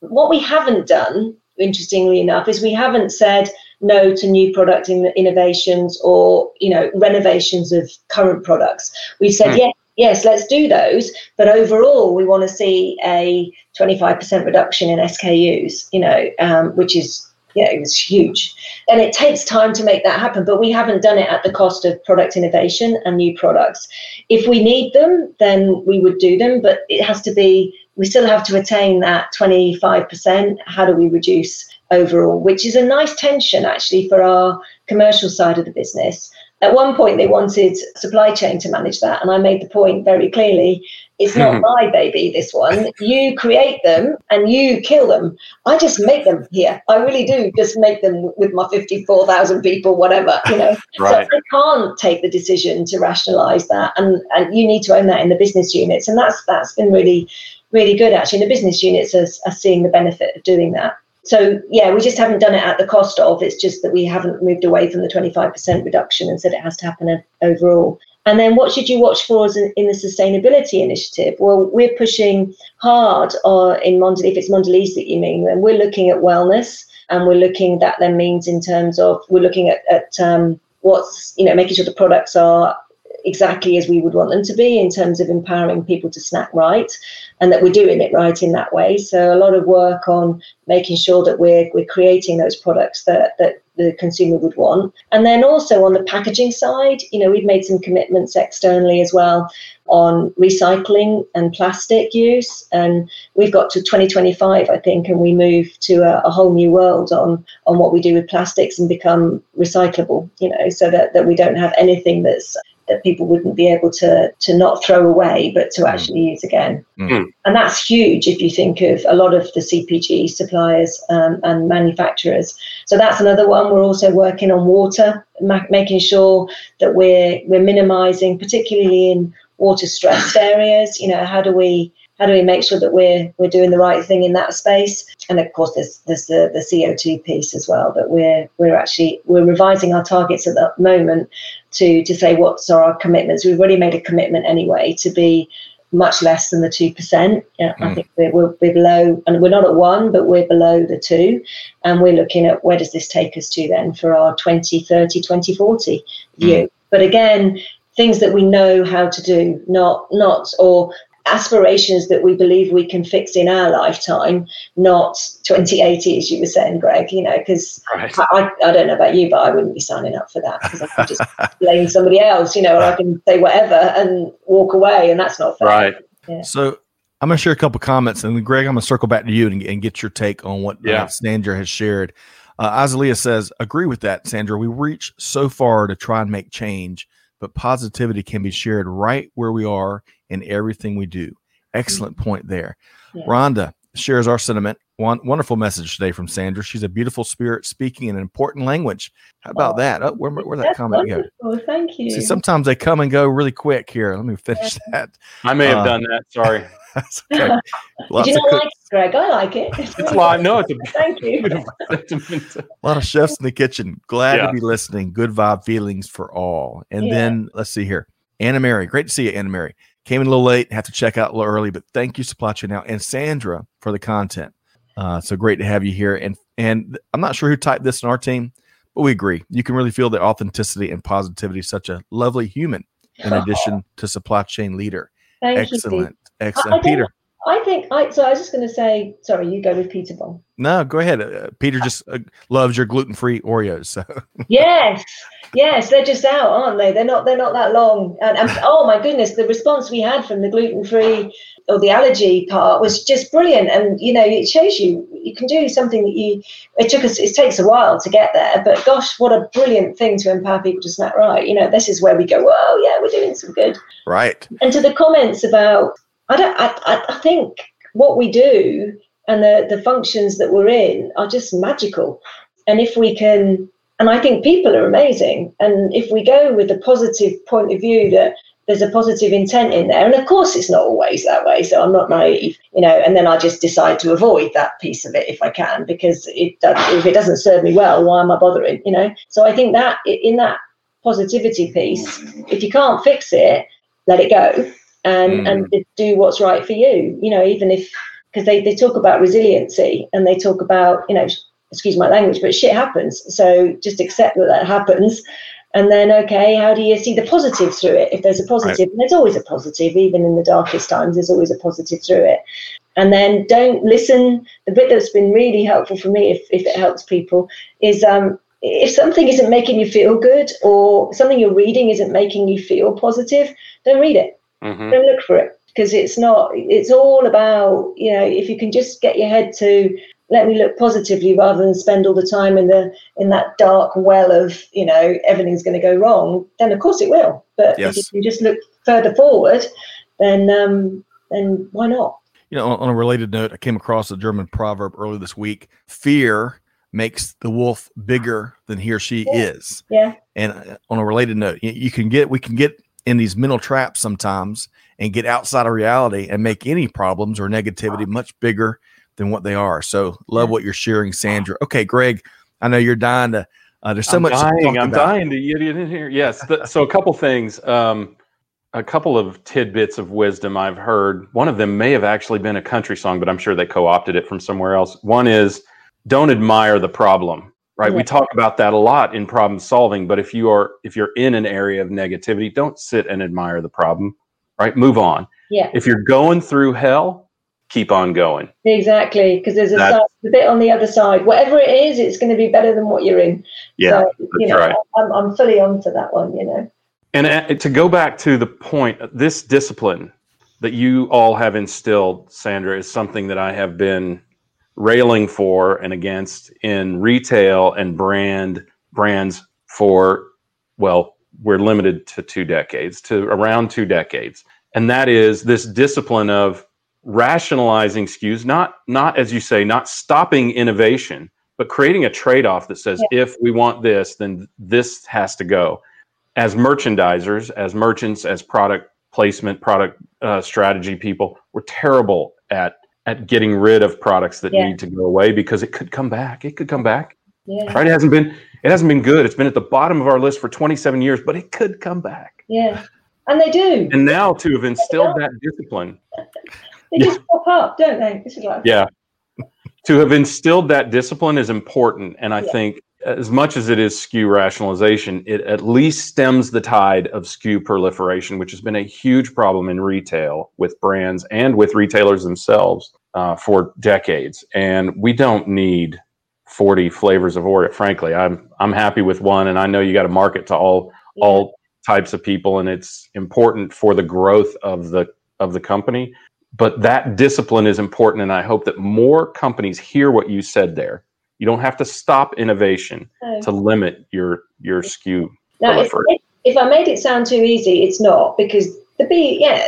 what we haven't done, interestingly enough, is we haven't said no to new product in- innovations or you know renovations of current products. We've said Hmm. yes, yes, let's do those, but overall we want to see a 25% reduction in SKUs. You know, um, which is yeah, it was huge. And it takes time to make that happen, but we haven't done it at the cost of product innovation and new products. If we need them, then we would do them, but it has to be, we still have to attain that 25%. How do we reduce overall? Which is a nice tension actually for our commercial side of the business. At one point, they wanted supply chain to manage that. And I made the point very clearly It's not hmm. my baby, this one. You create them and you kill them. I just make them here. I really do just make them with my 54,000 people, whatever, you know. [LAUGHS] Right. So I can't take the decision to rationalize that. And, and you need to own that in the business units. And that's that's been really, really good actually. And the business units are, are seeing the benefit of doing that. So yeah, we just haven't done it at the cost of. It's just that we haven't moved away from the 25% reduction and said it has to happen overall. And then what should you watch for as in, in the sustainability initiative? Well, we're pushing hard uh, in Mondelez, if it's Mondelez that you mean, and we're looking at wellness and we're looking that then means in terms of we're looking at, at um, what's, you know, making sure the products are exactly as we would want them to be in terms of empowering people to snack right and that we're doing it right in that way. So a lot of work on making sure that we're we're creating those products that that the consumer would want. And then also on the packaging side you know we've made some commitments externally as well on recycling and plastic use. And we've got to 2025 i think and we move to a, a, whole new world on on what we do with plastics and become recyclable you know so that, that we don't have anything that's that people wouldn't be able to to not throw away but to hmm. actually use again. Mm. and that's huge if you think of a lot of the cpg suppliers um, and manufacturers. So that's another one. We're also working on water ma- making sure that we're we're minimizing particularly in water stressed areas. You know how do we how do we make sure that we're we're doing the right thing in that space? And of course there's there's the, the co2 piece as well that we're we're actually we're revising our targets at the moment to to say what's our commitments we've already made a commitment anyway to be much less than the 2%. Yeah, mm. I think we're, we're, we're, below, and we're not at one, but we're below the two. And we're looking at where does this take us to then for our 2030, 2040 view. Mm. But again, things that we know how to do, not, not, or aspirations that we believe we can fix in our lifetime, not 2080, as you were saying, Greg, you know, because right. I, I don't know about you, but I wouldn't be signing up for that because I can just [LAUGHS] blame somebody else, you know, or I can say whatever and walk away, and that's not fair. Right. Yeah. So I'm going to share a couple comments, and Greg, I'm going to circle back to you and, and get your take on what yeah. uh, Sandra has shared. Uh, Azalia says, agree with that, Sandra. We reach so far to try and make change, but positivity can be shared right where we are in everything we do. Excellent mm-hmm. point there. Yeah. Rhonda shares our sentiment. One wonderful message today from Sandra. She's a beautiful spirit speaking in an important language. How about oh, that? Oh, where, where that comment go? Oh, thank you. See, sometimes they come and go really quick here. Let me finish yeah. that. I may have uh, done that. Sorry. [LAUGHS] okay. [LAUGHS] Did you not like it, Greg? I like it. It's live. No, it's a [LAUGHS] thank you. a lot of chefs in the kitchen. Glad yeah. to be listening. Good vibe feelings for all. And yeah. then let's see here. Anna Mary. Great to see you, Anna Mary. Came in a little late, have to check out a little early, but thank you, Supply Chain Now, and Sandra for the content. Uh, so great to have you here. And and I'm not sure who typed this in our team, but we agree. You can really feel the authenticity and positivity. Such a lovely human, in addition to supply chain leader. Thank excellent, you. excellent, Peter. I think I. So I was just going to say. Sorry, you go with Peter Bong. No, go ahead. Uh, Peter just uh, loves your gluten-free Oreos. So. [LAUGHS] yes, yes, they're just out, aren't they? They're not. They're not that long. And, and oh my goodness, the response we had from the gluten-free or the allergy part was just brilliant. And you know, it shows you you can do something that you. It took us. It takes a while to get there, but gosh, what a brilliant thing to empower people to snack right. You know, this is where we go. Whoa, yeah, we're doing some good. Right. And to the comments about I don't. I, I think what we do and the the functions that we're in are just magical. And if we can, and I think people are amazing. And if we go with a positive point of view that there's a positive intent in there, and of course it's not always that way. So I'm not naive, you know. And then I just decide to avoid that piece of it if I can, because it does, if it doesn't serve me well, why am I bothering, you know? So I think that in that positivity piece, if you can't fix it, let it go and mm. and do what's right for you. You know, even if because they, they talk about resiliency and they talk about you know excuse my language, but shit happens. So just accept that that happens. And then, okay, how do you see the positive through it? If there's a positive, right. and there's always a positive, even in the darkest times, there's always a positive through it. And then don't listen. The bit that's been really helpful for me, if, if it helps people, is um, if something isn't making you feel good or something you're reading isn't making you feel positive, don't read it Mm-hmm. Don't look for it because it's not. It's all about you know if you can just get your head to let me look positively rather than spend all the time in the in that dark well of you know everything's going to go wrong then of course it will but yes. if you just look further forward then um then why not? You know, on, on a related note, I came across a German proverb earlier this week. Fear makes the wolf bigger than he or she Yeah. is. Yeah, And uh, on a related note, you, you can get we can get in these mental traps sometimes and get outside of reality and make any problems or negativity much bigger than what they are. So love what you're sharing, Sandra. Okay, Greg, I know you're dying to. Uh, there's so I'm much. dying. I'm about. dying to get in here. Yes. th- so a couple things. Um, a couple of tidbits of wisdom I've heard. One of them may have actually been a country song, but I'm sure they co-opted it from somewhere else. One is don't admire the problem. Right. We talk about that a lot in problem solving, but if you are if you're in an area of negativity, don't sit and admire the problem. Right. Move on. yeah, If you're going through hell, keep on going. exactly. Because there's a, side, a bit on the other side. Whatever it is, it's going to be better than what you're in. Yeah. so, you that's know, right. I'm, I'm fully on to that one. You know. And uh, to go back to the point, this discipline that you all have instilled, Sandra, is something that I have been railing for and against in retail and brand brands for well, we're limited to two decades, to around two decades. And that is this discipline of rationalizing SKUs, not not as you say, not stopping innovation, but creating a trade-off that says if we want this, then this has to go as merchandisers, as merchants, as product placement, product uh, strategy people, we're terrible at at getting rid of products that Yeah. need to go away because it could come back. It could come back. Yeah, Right? It hasn't been it hasn't been good. It's been at the bottom of our list for 27 years, but it could come back. yeah, and they do. And now to have instilled that discipline, [LAUGHS] They just pop up, don't they? This is like yeah, to have instilled that discipline is important. And I Yeah. think as much as it is SKU rationalization, it at least stems the tide of SKU proliferation, which has been a huge problem in retail with brands and with retailers themselves uh, for decades. And we don't need 40 flavors of Oreo. Frankly, I'm I'm happy with one, and I know you got to market to all Yeah. all types of people, and it's important for the growth of the of the company. But that discipline is important, and I hope that more companies hear what you said there. You don't have to stop innovation No. to limit your your SKU. Now, if, if I made it sound too easy, it's not because the B, yeah,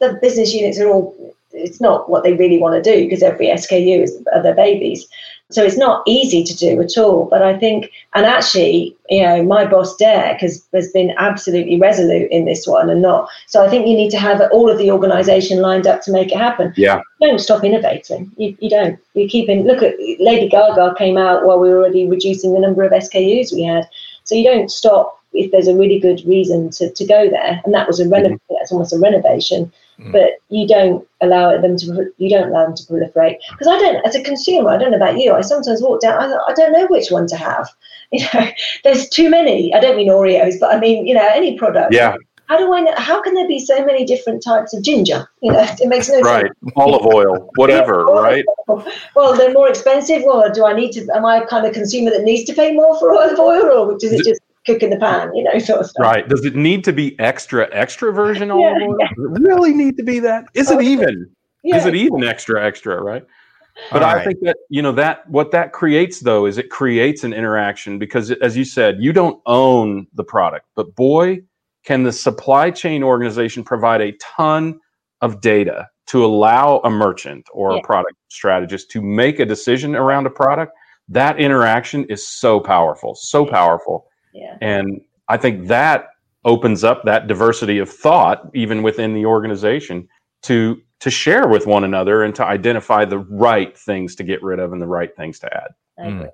the business units are all. It's not what they really want to do because every SKU is are their babies, so it's not easy to do at all. But I think, and actually, you know, my boss Dirk has has been absolutely resolute in this one, and not. So I think you need to have all of the organisation lined up to make it happen. Yeah. You don't stop innovating. You, you don't. You keep in. Look at Lady Gaga came out while we were already reducing the number of SKUs we had. So you don't stop if there's a really good reason to, to go there, and that was a renov- that's almost a renovation. Mm. But you don't allow them to you don't allow them to proliferate because I don't as a consumer I don't know about you I sometimes walk down I, I don't know which one to have [LAUGHS] you know there's too many I don't mean Oreos but I mean you know any product Yeah, how do I know how can there be so many different types of ginger you know it makes no sense. right. Olive oil, whatever, [LAUGHS] right? well they're more expensive well do I need to am I kind of consumer that needs to pay more for olive oil or does it just cook in the pan you know [LAUGHS] sort of stuff Right. Does it need to be extra extra virgin Yeah, olive oil? Does it really need to be that? Is it oh, even? yeah. Is it even extra extra, right? But All I right. think that you know that what that creates though is it creates an interaction because as you said, you don't own the product, but boy, can the supply chain organization provide a ton of data to allow a merchant or Yeah. a product strategist to make a decision around a product. That interaction is so powerful, so powerful. Yeah And I think that opens up that diversity of thought even within the organization to to share with one another and to identify the right things to get rid of and the right things to add. I agree. Mm.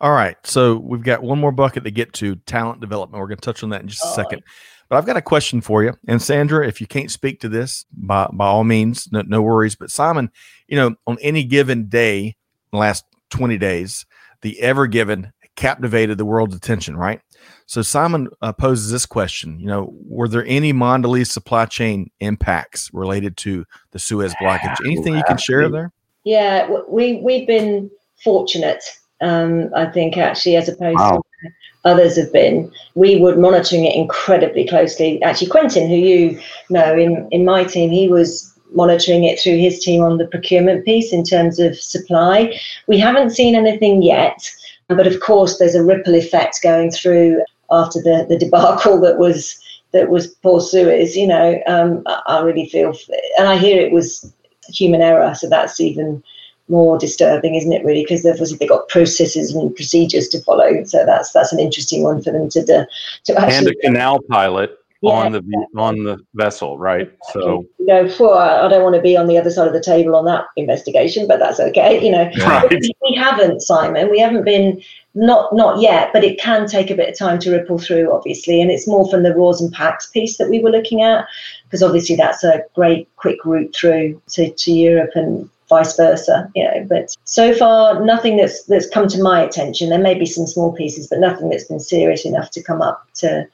All right. So we've got one more bucket to get to talent development. We're going to touch on that in just a Oh. second. But I've got a question for you. And Sandra, if you can't speak to this, by, by all means, no, no worries. But Simon, you know, on any given day, the last 20 days, the Ever Given captivated the world's attention, right? So Simon uh, poses this question, you know, were there any Mondelez supply chain impacts related to the Suez blockage? Anything you can share there? Yeah, we we've been fortunate. Um, I think actually, as opposed Wow. to others have been, we were monitoring it incredibly closely. Actually, Quentin, who you know in in my team, he was monitoring it through his team on the procurement piece in terms of supply. We haven't seen anything yet, but of course, there's a ripple effect going through after the the debacle that was that was poor Suez, you know, um, I, I really feel, and I hear it was human error, so that's even more disturbing, isn't it? Really, because obviously they've got processes and procedures to follow. So that's that's an interesting one for them to do, to actually. And a canal pilot yeah. on the on the vessel, right? So you know, for I don't want to be on the other side of the table on that investigation, but that's okay. You know, [LAUGHS] right. we haven't, Simon. We haven't been not not yet, but it can take a bit of time to ripple through, obviously, and it's more from the raws and packs piece that we were looking at, because obviously that's a great quick route through to, to Europe and vice versa you know but so far nothing that's that's come to my attention there may be some small pieces but nothing that's been serious enough to come up to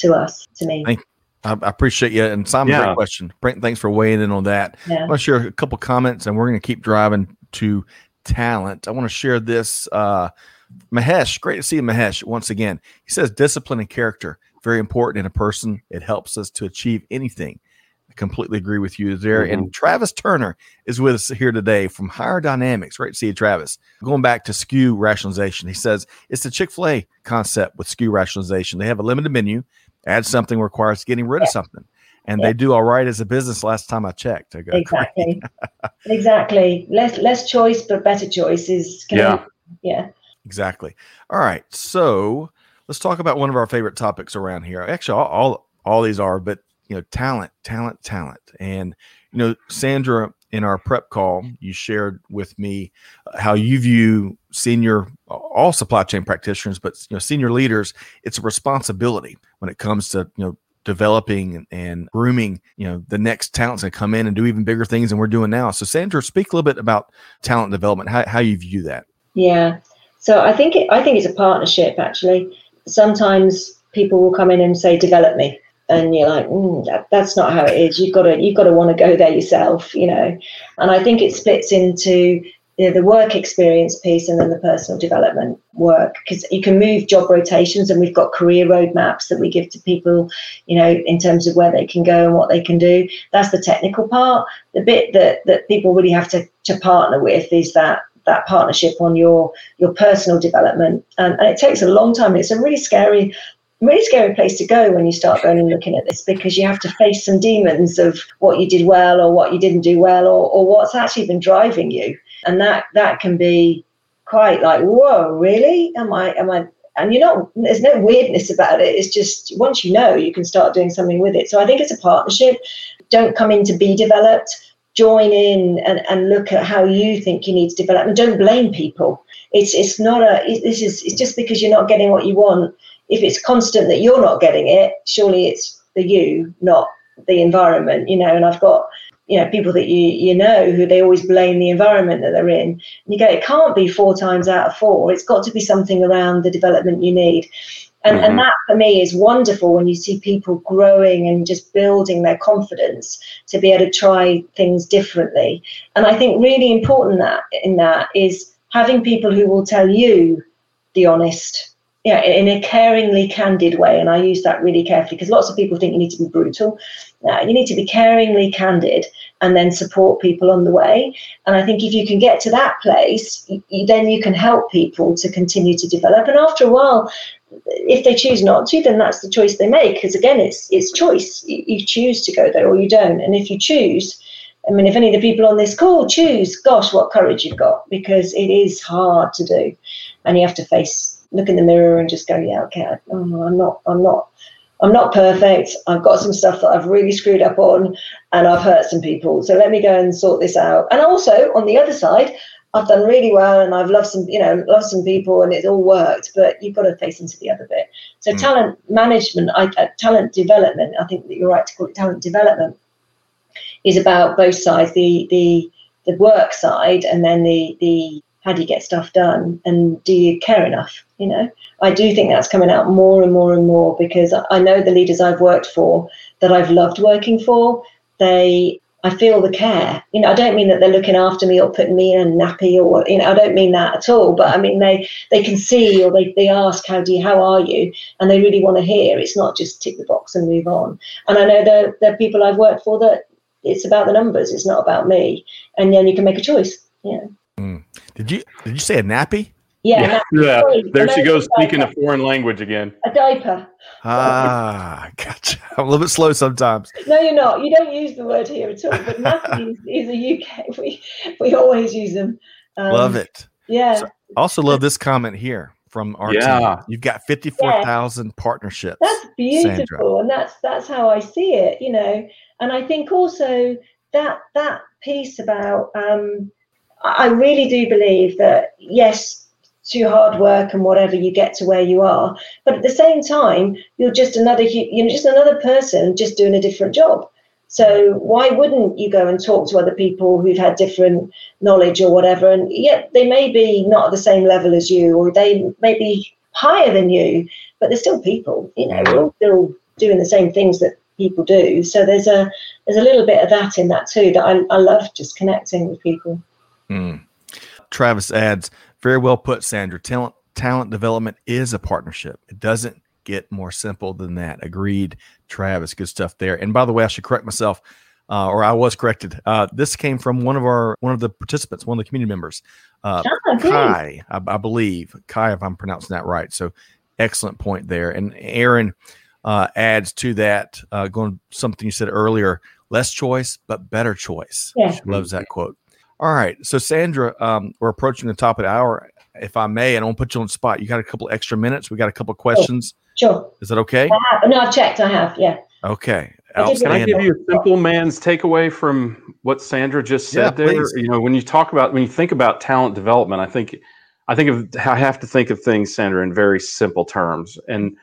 to us to me Thank, I, appreciate you and Simon yeah. great question Brent thanks for weighing in on that yeah. I want to share a couple comments and we're going to keep driving to talent I want to share this uh Mahesh great to see you Mahesh once again he says discipline and character very important in a person it helps us to achieve anything I completely agree with you there. Mm-hmm. And Travis Turner is with us here today from Higher Dynamics. Great to see you, Travis. Going back to SKU rationalization, he says it's the Chick fil A concept with SKU rationalization. They have a limited menu, add something requires getting rid of something. And yeah. they do all right as a business last time I checked. I exactly. [LAUGHS] exactly. Less less choice, but better choices. Yeah. yeah. Exactly. All right. So let's talk about one of our favorite topics around here. Actually, all, all, all these are, but you know, talent, talent, talent. And, you know, Sandra, in our prep call, you shared with me uh, how you view senior, all supply chain practitioners, but, you know, senior leaders, it's a responsibility when it comes to, you know, developing and grooming, you know, the next talents that come in and do even bigger things than we're doing now. So, Sandra, speak a little bit about talent development, how, how you view that. Yeah. So I think it, I think it's a partnership actually. Sometimes people will come in and say, develop me and you're like mm, that, that's not how it is. You've got to you've got to want to go there yourself you know? And i think it splits into you know, the work experience piece and then the personal development work because you can move job rotations and we've got career roadmaps that we give to people you know in terms of where they can go and what they can do. That's the technical part. The bit that that people really have to to partner with is that that partnership on your your personal development. And, and, it takes a long time it's a really scary really scary place to go when you start going and looking at this because you have to face some demons of what you did well or what you didn't do well or, or what's actually been driving you. And that that can be quite like whoa really? Am i am i and you're not there's no weirdness about it. It's just once you know you can start doing something with it. So i think it's a partnership. Don't come in to be developed. Join in and, and look at how you think you need to develop. And don't blame people. It's it's not a this is it's just because you're not getting what you want if it's constant that you're not getting it, surely it's the you, not the environment, you know. And I've got, you know, people that you you know who they always blame the environment that they're in. And you go, it can't be four times out of four. It's got to be something around the development you need. And, mm-hmm. and that for me is wonderful when you see people growing and just building their confidence to be able to try things differently. And I think really important that in that is having people who will tell you the honest yeah, in a caringly candid way. And I use that really carefully because lots of people think you need to be brutal. No, you need to be caringly candid and then support people on the way. And I think if you can get to that place, you, then you can help people to continue to develop. And after a while, if they choose not to, then that's the choice they make. Because again, it's it's choice. You, you choose to go there or you don't. And if you choose, I mean, if any of the people on this call choose, gosh, what courage you've got because it is hard to do, and you have to face look in the mirror and just go, yeah, okay, oh, I'm not, I'm not, I'm not perfect. I've got some stuff that I've really screwed up on, and I've hurt some people. So let me go and sort this out. And also on the other side, I've done really well, and I've loved some, you know, loved some people, and it's all worked. But you've got to face into the other bit. So mm. talent management, I, uh, talent development. I think that you're right to call it talent development. Is about both sides, the the the work side, and then the the how do you get stuff done? And do you care enough you know? I do think that's coming out more and more and more because i know the leaders i've worked for that i've loved working for they i feel the care. You know i don't mean that they're looking after me or putting me in a nappy or you know i don't mean that at all but i mean they they can see or they, they ask how do you how are you? And they really want to hear. It's not just tick the box and move on. And i know there are people i've worked for that it's about the numbers it's not about me. And then you can make a choice yeah. Mm. Did you did you say a nappy? Yeah, Yeah, yeah. sorry, there she goes speaking a foreign language again. a diaper. Ah, gotcha. [LAUGHS] I'm a little bit slow sometimes. No, you're not. You don't use the word here at all. But nappies is a UK. [LAUGHS] We we always use them. Um, Love it. Yeah. So- Also, love this comment here from our team. Yeah. You've got 54,000 partnerships. That's beautiful, and that's that's how I see it, you know. And I think also that that piece about um, I really do believe that yes, through hard work and whatever you get to where you are, but at the same time you're just another you're just another person just doing a different job. So why wouldn't you go and talk to other people who've had different knowledge or whatever, and yet they may be not at the same level as you, or they may be higher than you, but they're still people. You know, we're all still doing the same things that people do. So there's a there's a little bit of that in that too. That I, I love just connecting with people. Mm. Travis adds, very well put, Sandra. Talent talent development is a partnership. It doesn't get more simple than that. Agreed, Travis. Good stuff there. And by the way, I should correct myself, uh, or I was corrected. Uh, this came from one of our one of the participants, one of the community members, uh, good. Kai, I, I believe Kai, if I'm pronouncing that right. So excellent point there. And Aaron uh, adds to that, uh, going something you said earlier: less choice, but better choice. Yeah. She loves that quote. All right, so Sandra, um, we're approaching the top of the hour. If I may, and I won't put you on the spot. You got a couple extra minutes. We got a couple questions. Sure. Is that okay? I have. No, I've checked. I have. Yeah. Okay. I Can I give you a simple man's takeaway from what Sandra just said Yeah, there? please. You know, when you talk about when you think about talent development, I think I think of I have to think of things, Sandra, in very simple terms. And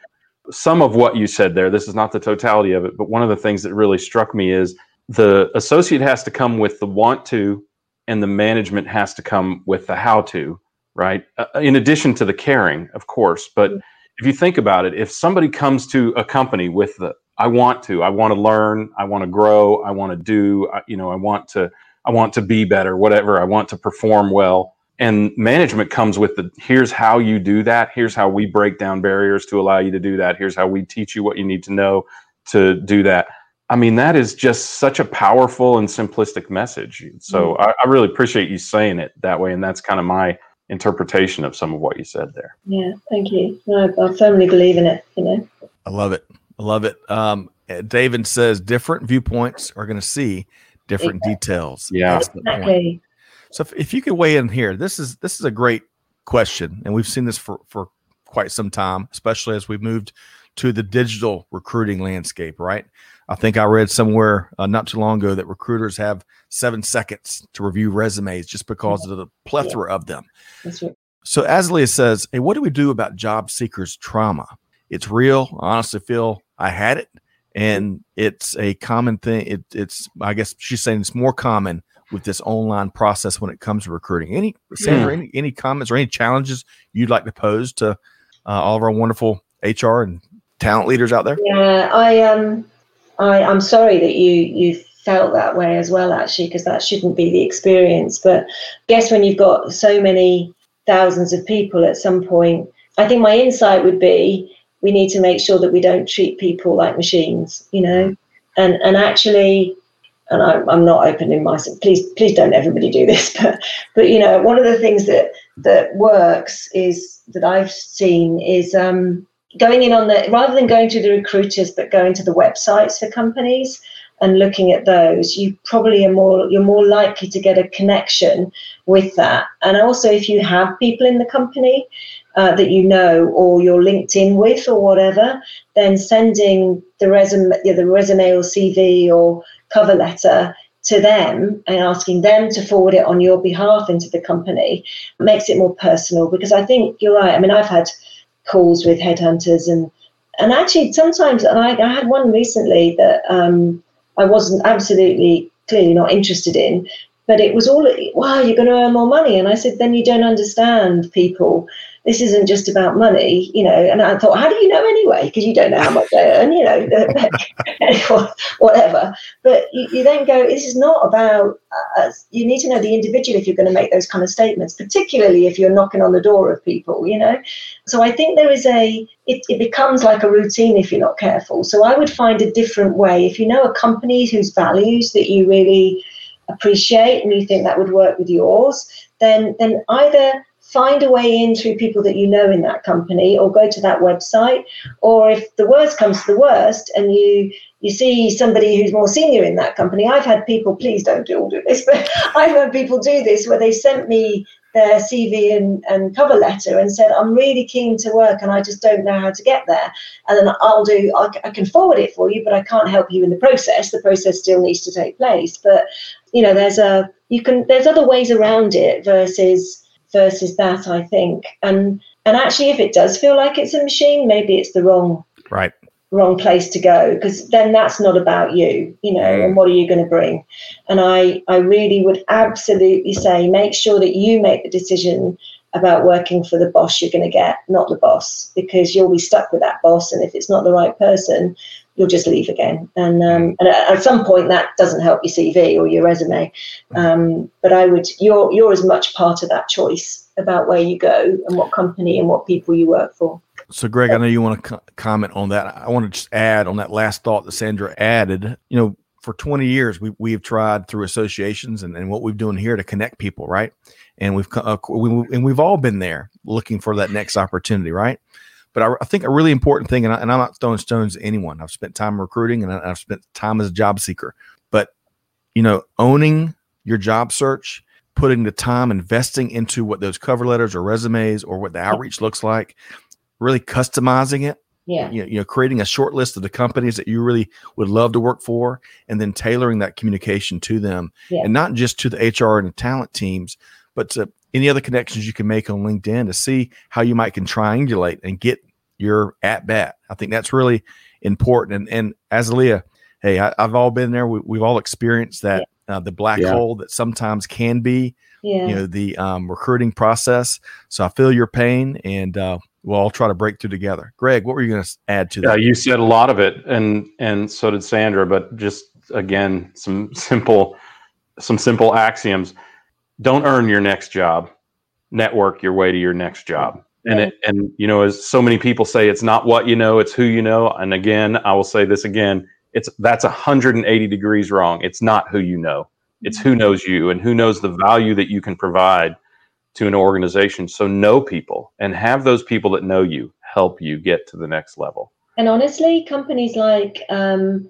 some of what you said there, this is not the totality of it, but one of the things that really struck me is the associate has to come with the want to, and the management has to come with the how to, right? Uh, in addition to the caring, of course. But if you think about it, if somebody comes to a company with the I want to, I want to learn, I want to grow, I want to do, I- you know, I want to, I want to be better, whatever, I want to perform well. And management comes with the here's how you do that. Here's how we break down barriers to allow you to do that. Here's how we teach you what you need to know to do that. I mean, that is just such a powerful and simplistic message. So I, I really appreciate you saying it that way. And that's kind of my interpretation of some of what you said there. Yeah. Thank you. No, I firmly believe in it. You know. I love it. I love it. Um, David says different viewpoints are going to see different details. Yeah. Exactly. So if, if you could weigh in here, this is this is a great question, and we've seen this for for quite some time, especially as we've moved to the digital recruiting landscape. Right? I think I read somewhere uh, not too long ago that recruiters have seven seconds to review resumes just because of the plethora of them. That's right. So as Leah says, hey, what do we do about job seekers' trauma? It's real. I honestly feel I had it, and it's a common thing. It, it's I guess she's saying it's more common with this online process when it comes to recruiting. Any Sandra, any, any comments or any challenges you'd like to pose to uh, all of our wonderful HR and talent leaders out there? Yeah, I um, I I'm sorry that you you felt that way as well, actually, because that shouldn't be the experience. But I guess when you've got so many thousands of people at some point, I think my insight would be we need to make sure that we don't treat people like machines, you know, and and actually. And I, I'm not opening myself. Please, please don't everybody do this. [LAUGHS] But, but you know, one of the things that that works is that I've seen is um, going in on the rather than going to the recruiters but going to the websites for companies and looking at those you probably are more you're more likely to get a connection with that. And also if you have people in the company uh, that you know or you're linked in with or whatever then sending the resume the resume or cv or cover letter to them and asking them to forward it on your behalf into the company makes it more personal. Because i think you're right i mean i've had calls with headhunters and and actually sometimes and I, I had one recently that um, I wasn't absolutely clearly not interested in but it was all wow you're going to earn more money. And I said then you don't understand people this isn't just about money you know and I thought how do you know anyway because you don't know how much they earn you know [LAUGHS] whatever but you, you then go this is not about uh, you need to know the individual if you're going to make those kind of statements particularly if you're knocking on the door of people you know so I think there is a, it, it becomes like a routine if you're not careful. So I would find a different way. If you know a company whose values that you really appreciate and you think that would work with yours, then then either find a way in through people that you know in that company or go to that website or if the worst comes to the worst and you you see somebody who's more senior in that company. I've had people please don't do all do this [LAUGHS] but i've had people do this where they sent me their cv and, and cover letter and said i'm really keen to work and i just don't know how to get there. And then i'll do I, I can forward it for you but i can't help you in the process. The process still needs to take place. But you know there's a you can there's other ways around it versus versus that i think. And and actually if it does feel like it's a machine maybe it's the wrong right. wrong place to go because then that's not about you you know and mm. what are you going to bring? And i i really would absolutely say make sure that you make the decision about working for the boss you're going to get not the boss because you'll be stuck with that boss and if it's not the right person you'll just leave again and um, and at some point that doesn't help your cv or your resume um, but i would you're you're as much part of that choice about where you go and what company and what people you work for so, Greg, I know you want to co- comment on that. I want to just add on that last thought that Sandra added. You know, for 20 years, we, we've tried through associations and, and what we've doing here to connect people, right? And we've uh, we, and we've all been there looking for that next opportunity, right? But I, I think a really important thing, and, I, and I'm not throwing stones at anyone. I've spent time recruiting and I, I've spent time as a job seeker. But you know, owning your job search, putting the time, investing into what those cover letters or resumes or what the outreach looks like really customizing it. Yeah. You know, you know, creating a short list of the companies that you really would love to work for and then tailoring that communication to them. Yeah. And not just to the HR and the talent teams, but to any other connections you can make on LinkedIn to see how you might can triangulate and get your at bat. I think that's really important. And and as Leah, hey, I, have all been there. We, have all experienced that uh, the black Yeah. hole that sometimes can be Yeah. you know the um, recruiting process. So I feel your pain, and uh, we'll all try to break through together. Greg, what were you going to add to Yeah, that? you said a lot of it, and and so did Sandra. But just again, some [LAUGHS] simple, some simple axioms. Don't earn your next job. Network your way to your next job. And it, and you know, as so many people say, it's not what you know, it's who you know. And again, I will say this again: it's that's 180 degrees wrong. It's not who you know. It's who knows you and who knows the value that you can provide to an organization. So know people and have those people that know you help you get to the next level. And honestly, companies like um,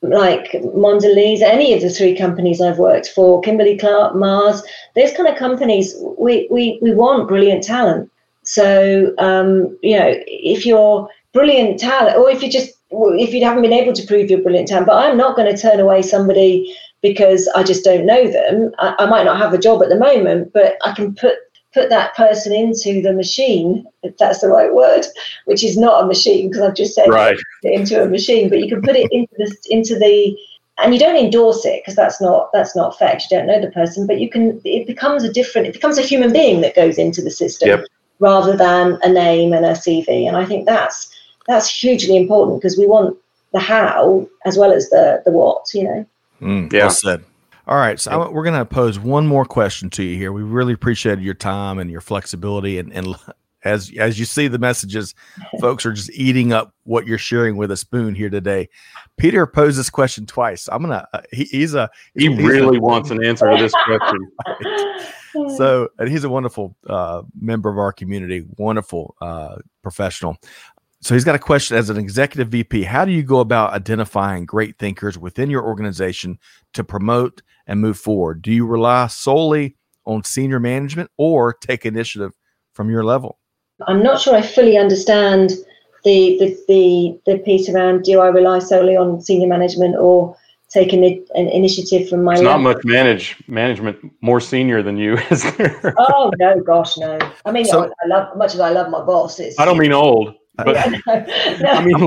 like Mondelez, any of the three companies I've worked for, Kimberly Clark, Mars, those kind of companies, we we, we want brilliant talent. So um, you know, if you're brilliant talent, or if you just if you haven't been able to prove you're brilliant talent, but I'm not going to turn away somebody because I just don't know them. I, I might not have a job at the moment, but I can put put that person into the machine, if that's the right word, which is not a machine because I've just said Right. into a machine, but you can put it into the into the and you don't endorse it because that's not that's not fact. You don't know the person, but you can it becomes a different it becomes a human being that goes into the system Yep. Rather than a name and a CV. And I think that's that's hugely important because we want the how as well as the the what, you know. Mm, Yeah. Well said. All right, so I- we're going to pose one more question to you here. We really appreciated your time and your flexibility, and and as as you see the messages, folks are just eating up what you're sharing with a spoon here today. Peter posed this question twice. I'm gonna. Uh, he, he's a He he's a- really [LAUGHS] wants an answer to this question. so and he's a wonderful uh, member of our community wonderful uh, professional so he's got a question as an executive vp how do you go about identifying great thinkers within your organization to promote and move forward do you rely solely on senior management or take initiative from your level I'm not sure I fully understand the, the the the piece around do I rely solely on senior management or take an, an initiative from my There's not much manage management more senior than you, [LAUGHS] is there? Oh no, gosh, no. I mean, So- I, I love much as I love my boss. It's I don't mean old, but Yeah, [LAUGHS] no, I mean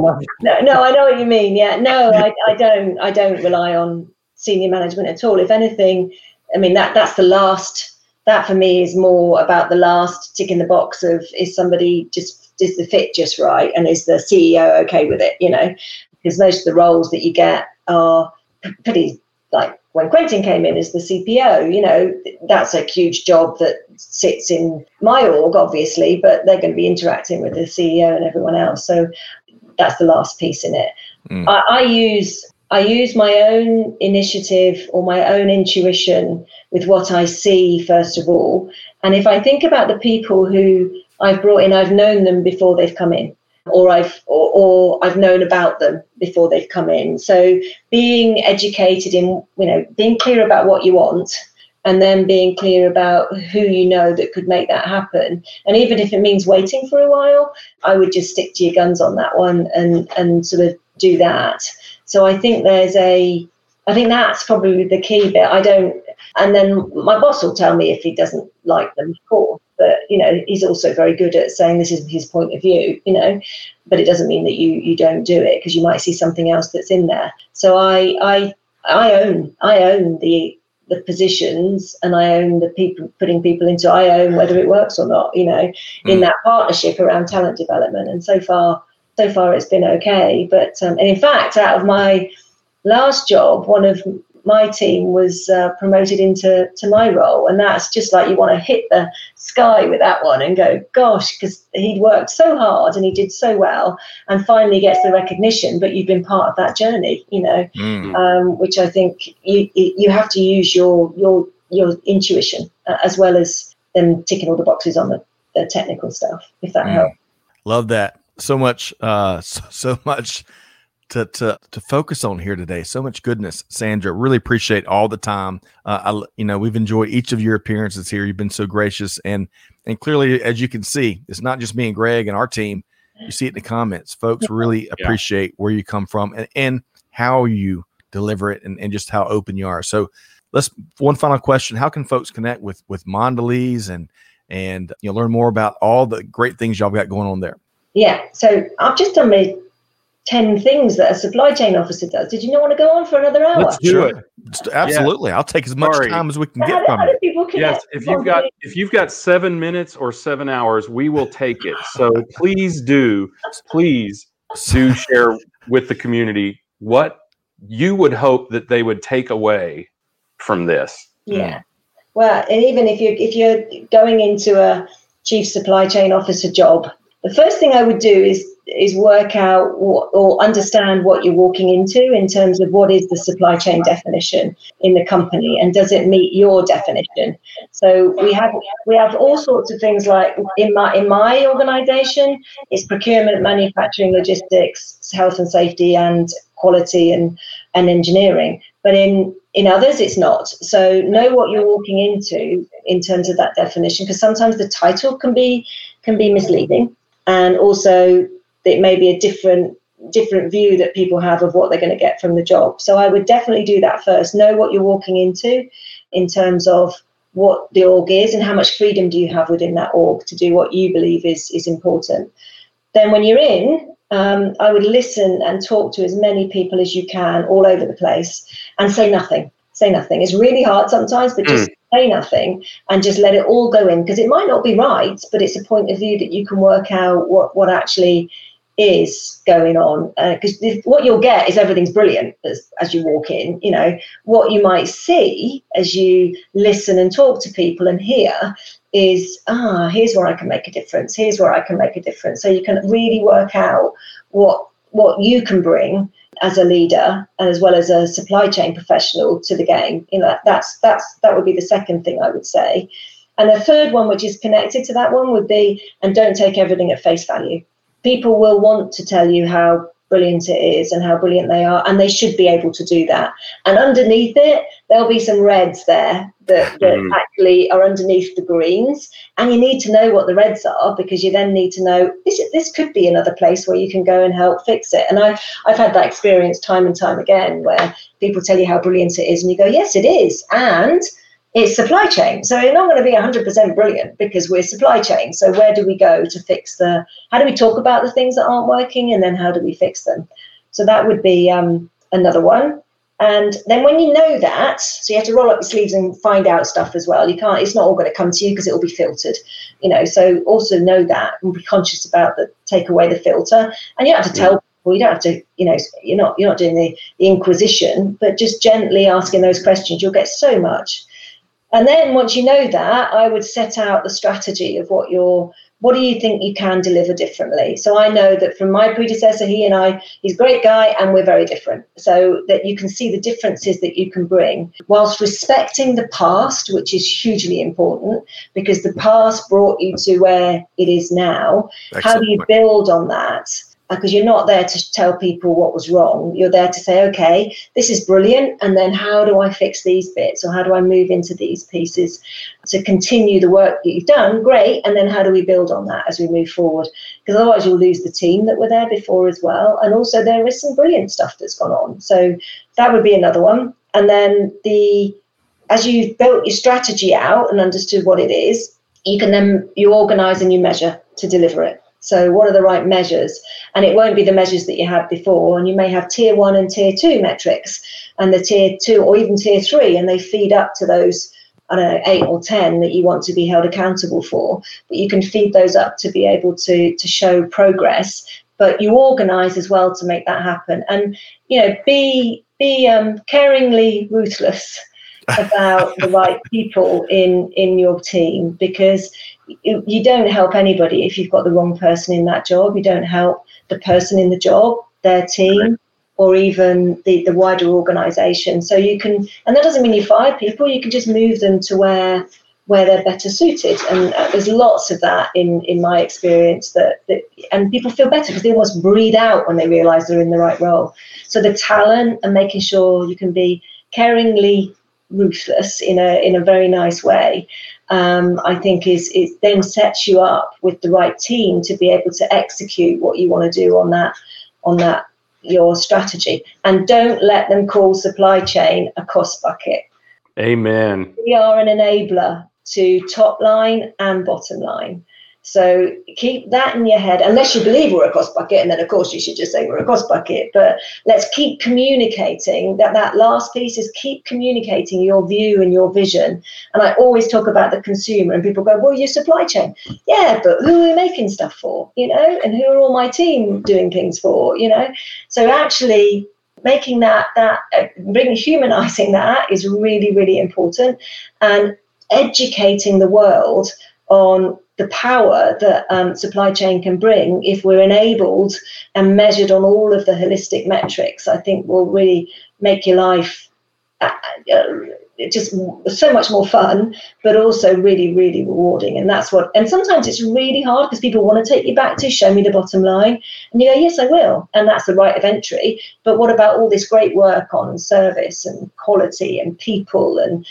no, no, I know what you mean. Yeah, no, I, I don't. I don't rely on senior management at all. If anything, I mean that that's the last. That for me is more about the last tick in the box of is somebody just is the fit just right and is the CEO okay with it? You know, because most of the roles that you get are pretty like when Quentin came in as the CPO. You know, that's a huge job that sits in my org, obviously, but they're going to be interacting with the CEO and everyone else. So that's the last piece in it. Mm. I, I use I use my own initiative or my own intuition with what I see first of all, And if I think about the people who I've brought in, I've known them before they've come in, or I've or, or I've known about them before they've come in. So being educated in, you know, being clear about what you want and then being clear about who you know that could make that happen. And even if it means waiting for a while, I would just stick to your guns on that one and and sort of do that. So I think there's a I think that's probably the key bit. I don't and then my boss will tell me if he doesn't like them, of course. But you know, he's also very good at saying this is his point of view, you know. But it doesn't mean that you you don't do it because you might see something else that's in there. So I I I own I own the the positions and I own the people putting people into I own whether it works or not, you know, mm. in that partnership around talent development. And so far, so far it's been okay. But um, and in fact, out of my last job, one of my team was uh, promoted into to my role, and that's just like you want to hit the sky with that one and go, gosh, because he'd worked so hard and he did so well, and finally gets the recognition. But you've been part of that journey, you know, mm. um, which I think you you have to use your your your intuition uh, as well as them ticking all the boxes on the, the technical stuff, if that mm. helps. Love that so much, uh, [LAUGHS] so, so much to to to focus on here today. So much goodness, Sandra. Really appreciate all the time. Uh, I, you know, we've enjoyed each of your appearances here. You've been so gracious, and and clearly, as you can see, it's not just me and Greg and our team. You see it in the comments. Folks [LAUGHS] really appreciate where you come from and, and how you deliver it, and, and just how open you are. So, let's one final question: How can folks connect with with Mondelez and and you know learn more about all the great things y'all got going on there? Yeah, so I've just done my 10 things that a supply chain officer does. Did you not want to go on for another hour? Let's do sure. it. Absolutely. Yeah. I'll take as much Sorry. time as we can get from you. Yes, if you've got if you've got 7 minutes or 7 hours, we will take it. So [LAUGHS] please do please do share with the community what you would hope that they would take away from this. Yeah. Well, and even if you if you're going into a chief supply chain officer job, the first thing I would do is is work out what, or understand what you're walking into in terms of what is the supply chain definition in the company and does it meet your definition? So we have we have all sorts of things like in my in my organization it's procurement manufacturing logistics health and safety and quality and and engineering. But in in others it's not. So know what you're walking into in terms of that definition because sometimes the title can be can be misleading and also it may be a different different view that people have of what they're going to get from the job. So I would definitely do that first. Know what you're walking into in terms of what the org is and how much freedom do you have within that org to do what you believe is is important. Then when you're in, um, I would listen and talk to as many people as you can all over the place and say nothing. Say nothing. It's really hard sometimes, but just mm. Say nothing and just let it all go in because it might not be right, but it's a point of view that you can work out what what actually is going on because uh, what you'll get is everything's brilliant as, as you walk in you know. What you might see as you listen and talk to people and hear is ah here's where i can make a difference here's where i can make a difference. So you can really work out what what you can bring as a leader and as well as a supply chain professional to the game. You know that's that's that would be the second thing i would say. And the third one which is connected to that one would be and don't take everything at face value. People will want to tell you how brilliant it is and how brilliant they are, and they should be able to do that. And underneath it, there'll be some reds there that, that mm. actually are underneath the greens, and you need to know what the reds are because you then need to know this. This could be another place where you can go and help fix it. And I I've had that experience time and time again where people tell you how brilliant it is, and you go, yes, it is, and it's supply chain. So it's not going to be 100% brilliant because we're supply chain. So where do we go to fix the, how do we talk about the things that aren't working and then how do we fix them? So that would be um, another one. And then when you know that, so you have to roll up your sleeves and find out stuff as well. You can't, it's not all going to come to you because it will be filtered, you know. So also know that and be conscious about the take away the filter. And you don't have to tell people, you don't have to, you know, you're not you're not doing the, the inquisition, but just gently asking those questions, you'll get so much. And then once you know that, I would set out the strategy of what your what do you think you can deliver differently? So I know that from my predecessor, he and I, he's a great guy and we're very different. So that you can see the differences that you can bring whilst respecting the past, which is hugely important because the past brought you to where it is now. Excellent How do you build on that? Uh, because you're not there to tell people what was wrong. You're there to say, okay, this is brilliant. And then how do I fix these bits or how do I move into these pieces to continue the work that you've done? Great. And then how do we build on that as we move forward? Because otherwise you'll lose the team that were there before as well. And also there is some brilliant stuff that's gone on. So that would be another one. And then the as you've built your strategy out and understood what it is, you can then you organize and you measure to deliver it. So, what are the right measures? And it won't be the measures that you had before. And you may have tier one and tier two metrics, and the tier two or even tier three, and they feed up to those, I don't know, eight or 10 that you want to be held accountable for. But you can feed those up to be able to, to show progress. But you organize as well to make that happen. And, you know, be, be um, caringly ruthless [LAUGHS] about the right people in in your team because you, don't help anybody if you've got the wrong person in that job. You don't help the person in the job their team or even the, the wider organization. So you can and that doesn't mean you fire people. You can just move them to where where they're better suited. And uh, there's lots of that in in my experience that, that and people feel better because they almost breathe out when they realize they're in the right role. So the talent and making sure you can be caringly ruthless in a in a very nice way um, I think is it then sets you up with the right team to be able to execute what you want to do on that on that your strategy. And don't let them call supply chain a cost bucket. Amen. we are an enabler to top line and bottom line so keep that in your head, unless you believe we're a cost bucket, and then of course you should just say we're a cost bucket. But let's keep communicating. That that last piece is keep communicating your view and your vision. And I always talk about the consumer, and people go, "Well, your supply chain, yeah, but who are we making stuff for? You know, and who are all my team doing things for? You know, so actually." Making that that uh, bringing humanizing that is really really important, and educating the world on the power that um, supply chain can bring if we're enabled and measured on all of the holistic metrics, I think will really make your life uh, uh, just so much more fun, but also really, really rewarding. And that's what, and sometimes it's really hard because people want to take you back to show me the bottom line. And you go, yes, I will. And that's the right of entry. But what about all this great work on service and quality and people and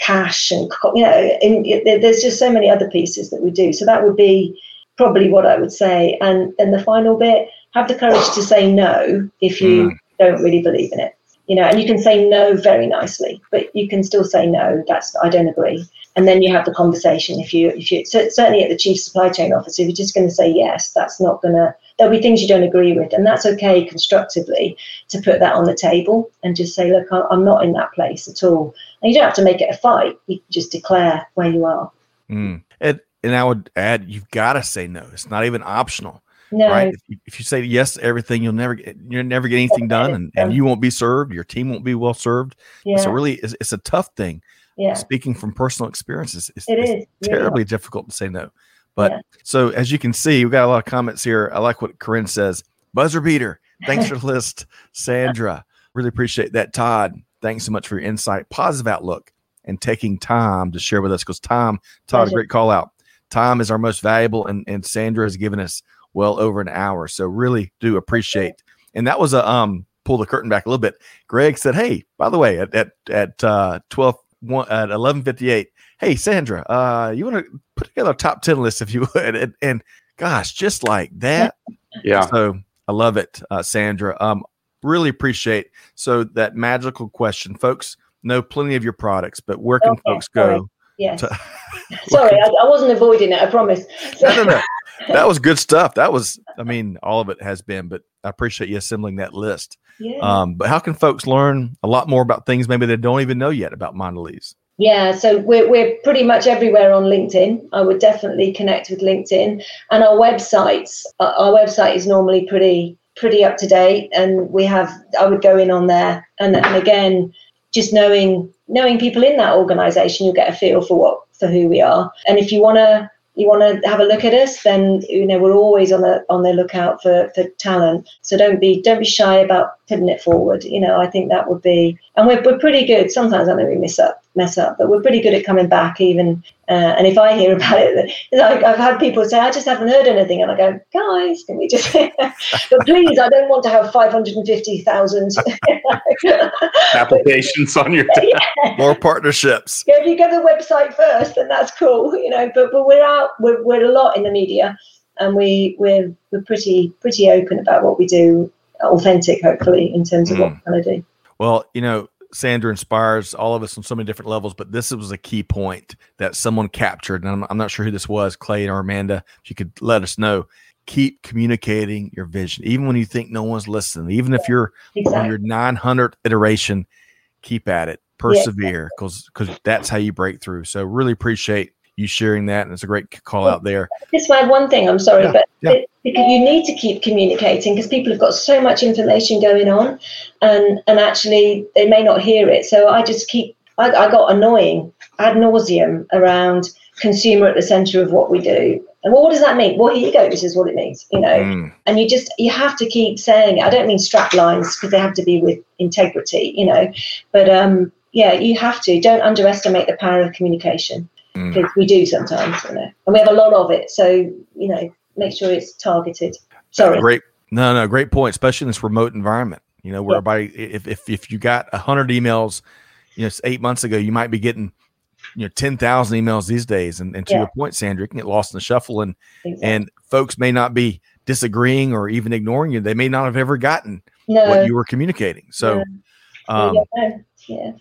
cash and you know in, there's just so many other pieces that we do. So that would be probably what i would say. And and the final bit have the courage to say no if you Mm. don't really believe in it. You know and you can say no very nicely but you can still say no. That's i don't agree and then you have the conversation if you if you cer- certainly at the chief supply chain office if you're just going to say yes that's not going to there'll be things you don't agree with and that's okay constructively to put that on the table and just say look i'm not in that place at all and you don't have to make it a fight you just declare where you are Mm. And and I would add, you've got to say no. It's not even optional, no right? If you, if you say yes to everything, you'll never get you'll never get anything done, and, and you won't be served. Your team won't be well served. yeah So really, it's, it's a tough thing. Yeah Speaking from personal experiences, it's, it it's terribly difficult to say no. But Yeah. so as you can see, we got a lot of comments here. I like what Corinne says. Buzzer beater. Thanks for the [LAUGHS] list, Sandra. Really appreciate that, Todd. Thanks so much for your insight, positive outlook, and taking time to share with us. Because Tom, Todd, a Pleasure. great call out. Time is our most valuable, and and Sandra has given us well over an hour. So really do appreciate. And that was a um pull the curtain back a little bit. Greg said, "Hey, by the way, at at at uh, twelve one at eleven fifty eight, hey Sandra, uh, you want to put together a top ten list if you [LAUGHS] would?" And, and gosh, just like that. [LAUGHS] Yeah. So I love it, uh, Sandra. Um, really appreciate. So that magical question, folks know plenty of your products, but where can Okay, folks sorry. go? yes to- [LAUGHS] sorry I, I wasn't avoiding it i promise no, no, no. That was good stuff. That was, I mean, all of it has been, but I appreciate you assembling that list. Yeah Um, but how can folks learn a lot more about things maybe they don't even know yet about Mondelez? Yeah, so we're, we're pretty much everywhere on LinkedIn. I would definitely connect with LinkedIn and our websites. uh, Our website is normally pretty pretty up to date, and we have. I would go in on there, and, and again, just knowing knowing people in that organisation, you'll get a feel for what for who we are. And if you want to you want to have a look at us, then you know we're always on the on the lookout for for talent. So don't be don't be shy about putting it forward. You know, I think that would be, and we're we're pretty good. Sometimes I know we mess up mess up, but we're pretty good at coming back even. Uh, and if I hear [LAUGHS] about it, like I've had people say, I just haven't heard anything, and I go, guys, can we just? [LAUGHS] but please, I don't want to have five hundred and fifty thousand [LAUGHS] applications on your yeah. more partnerships. Yeah, if you go to the website first, then that's cool, you know. But but we're out, we're we're a lot in the media, and we we're we're pretty pretty open about what we do, authentic, hopefully, in terms of mm. what we're going to do. Well, you know, Sandra inspires all of us on so many different levels, but this was a key point that someone captured. And I'm, I'm, not sure who this was, Clay or Amanda. If you could let us know, keep communicating your vision, even when you think no one's listening. Even if you're exactly. on your 900th iteration, keep at it, persevere, because yeah. because that's how you break through. So really appreciate you sharing that, and it's a great call out there. Just add one thing. I'm sorry, yeah, but yeah. because you need to keep communicating because people have got so much information going on, and and actually they may not hear it. So I just keep. I, I got annoying ad nauseum around consumer at the center of what we do. And what does that mean? Well, here you go. This is what it means, you know. Mm. And you just you have to keep saying it. I don't mean strap lines because they have to be with integrity, you know. But um, yeah, you have to. Don't underestimate the power of communication because mm. we do sometimes, you know, and we have a lot of it. So you know, make sure it's targeted. Sorry. Great. No, no, great point, especially in this remote environment. You know, whereby yeah. if, if if you got a hundred emails, you know, eight months ago, you might be getting you know 10,000 emails these days and, and to yeah. your point Sandra you can get lost in the shuffle and exactly. and folks may not be disagreeing or even ignoring you they may not have ever gotten no. what you were communicating so um, yeah.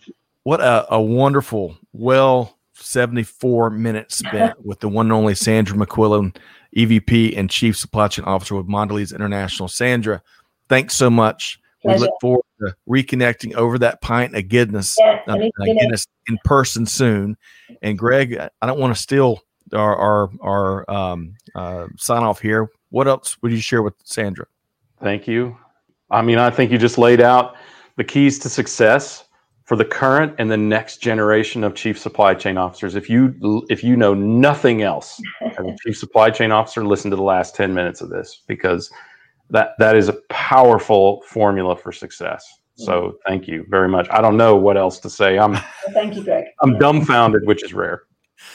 what a, a wonderful well 74 minutes spent [LAUGHS] with the one and only Sandra McQuillan, EVP and Chief Supply Chain Officer with Mondelez International. Sandra, thanks so much. Pleasure. We look forward to reconnecting over that pint of goodness, yeah, uh, Guinness in person soon. And Greg, I don't want to steal our our, our um, uh, sign off here. What else would you share with Sandra? Thank you. I mean, I think you just laid out the keys to success for the current and the next generation of chief supply chain officers. If you if you know nothing else [LAUGHS] as a chief supply chain officer, listen to the last 10 minutes of this because that that is a powerful formula for success. So thank you very much. I don't know what else to say. I'm thank you, Greg. I'm dumbfounded, which is rare.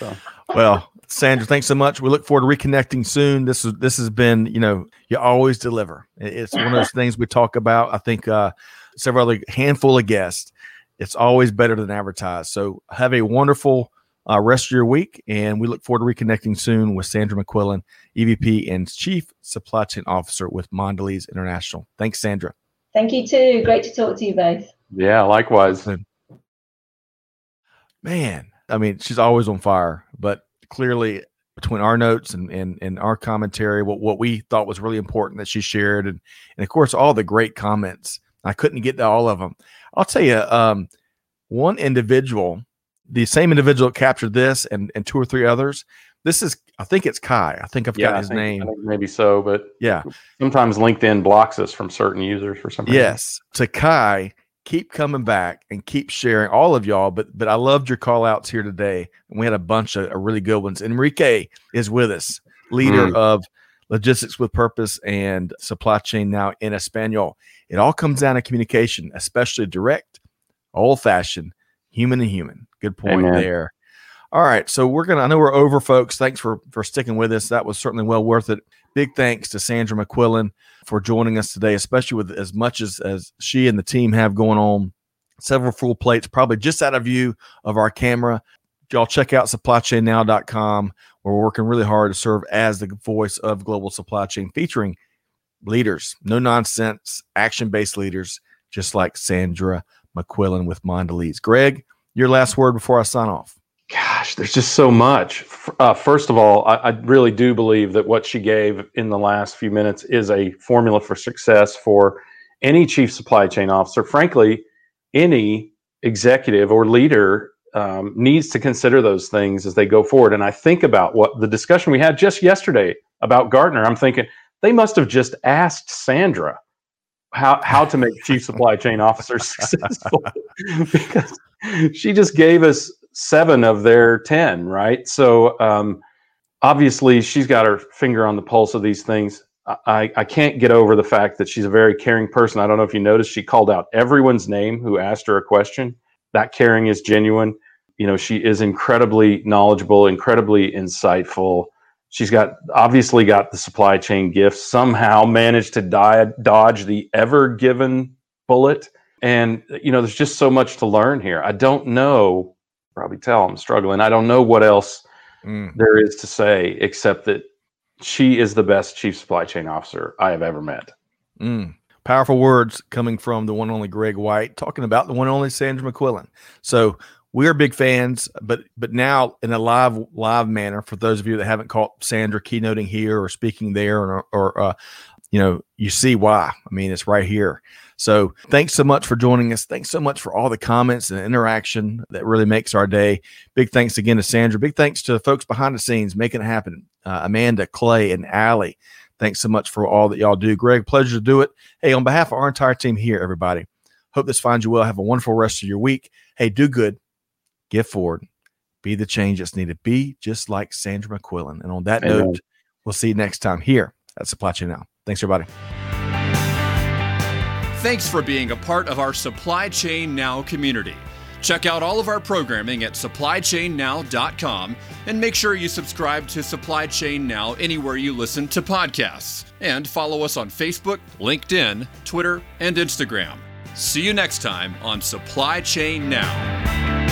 So. Well, Sandra, thanks so much. We look forward to reconnecting soon. This is this has been, you know, you always deliver. It's one of those [LAUGHS] things we talk about. I think uh, several other handful of guests it's always better than advertised. So have a wonderful uh, rest of your week, and we look forward to reconnecting soon with Sandra McQuillan, EVP and Chief Supply Chain Officer with Mondelez International. Thanks, Sandra. Thank you too. Great to talk to you both. Yeah, likewise. Man, I mean, she's always on fire, but clearly between our notes and, and, and our commentary, what, what we thought was really important that she shared, and, and of course, all the great comments. I couldn't get to all of them. I'll tell you, um, one individual, the same individual captured this and, and two or three others. This is, I think it's Kai. I think I've yeah, got his think, name. maybe so, but yeah. Sometimes LinkedIn blocks us from certain users for some reason. Yes. To Kai, keep coming back and keep sharing all of y'all. But but I loved your call outs here today. And we had a bunch of, of really good ones. Enrique is with us, leader mm. of Logistics with Purpose and Supply Chain Now in Espanol. It all comes down to communication, especially direct, old fashioned, human to human. Good point Amen. there. All right, so we're gonna. I know we're over, folks. Thanks for for sticking with us. That was certainly well worth it. Big thanks to Sandra McQuillan for joining us today, especially with as much as as she and the team have going on. Several full plates, probably just out of view of our camera. Y'all check out supplychainnow.com. We're working really hard to serve as the voice of global supply chain, featuring leaders, no nonsense, action based leaders, just like Sandra McQuillan with Mondelez. Greg, your last word before I sign off. Gosh, there's just so much. Uh, first of all, I, I, really do believe that what she gave in the last few minutes is a formula for success for any chief supply chain officer. Frankly, any executive or leader um, needs to consider those things as they go forward. And I think about what the discussion we had just yesterday about Gartner. I'm thinking, they must have just asked Sandra how how to make chief supply chain officer [LAUGHS] successful [LAUGHS] because she just gave us seven of their ten, right? So um, obviously she's got her finger on the pulse of these things. I, I can't get over the fact that she's a very caring person. I don't know if you noticed, she called out everyone's name who asked her a question. That caring is genuine. You know, she is incredibly knowledgeable, incredibly insightful. She's got obviously got the supply chain gifts, somehow managed to die, dodge the ever given bullet. And, you know, there's just so much to learn here. I don't know, probably tell I'm struggling. I don't know what else mm. there is to say except that she is the best chief supply chain officer I have ever met. Mm. Powerful words coming from the one only Greg White, talking about the one only Sandra McQuillan. So we are big fans, but but now in a live live manner for those of you that haven't caught Sandra keynoting here or speaking there, or, or uh, you know, you see why. I mean, it's right here. So thanks so much for joining us. Thanks so much for all the comments and interaction that really makes our day. Big thanks again to Sandra. Big thanks to the folks behind the scenes making it happen. Uh, Amanda, Clay, and Allie. Thanks so much for all that y'all do. Greg, pleasure to do it. Hey, on behalf of our entire team here, everybody, hope this finds you well. Have a wonderful rest of your week. Hey, do good, give forward, be the change that's needed. Be just like Sandra McQuillan. And on that Amen. note, we'll see you next time here at Supply Chain Now. Thanks, everybody. Thanks for being a part of our Supply Chain Now community. Check out all of our programming at supplychainnow.com and make sure you subscribe to Supply Chain Now anywhere you listen to podcasts. And follow us on Facebook, LinkedIn, Twitter, and Instagram. See you next time on Supply Chain Now.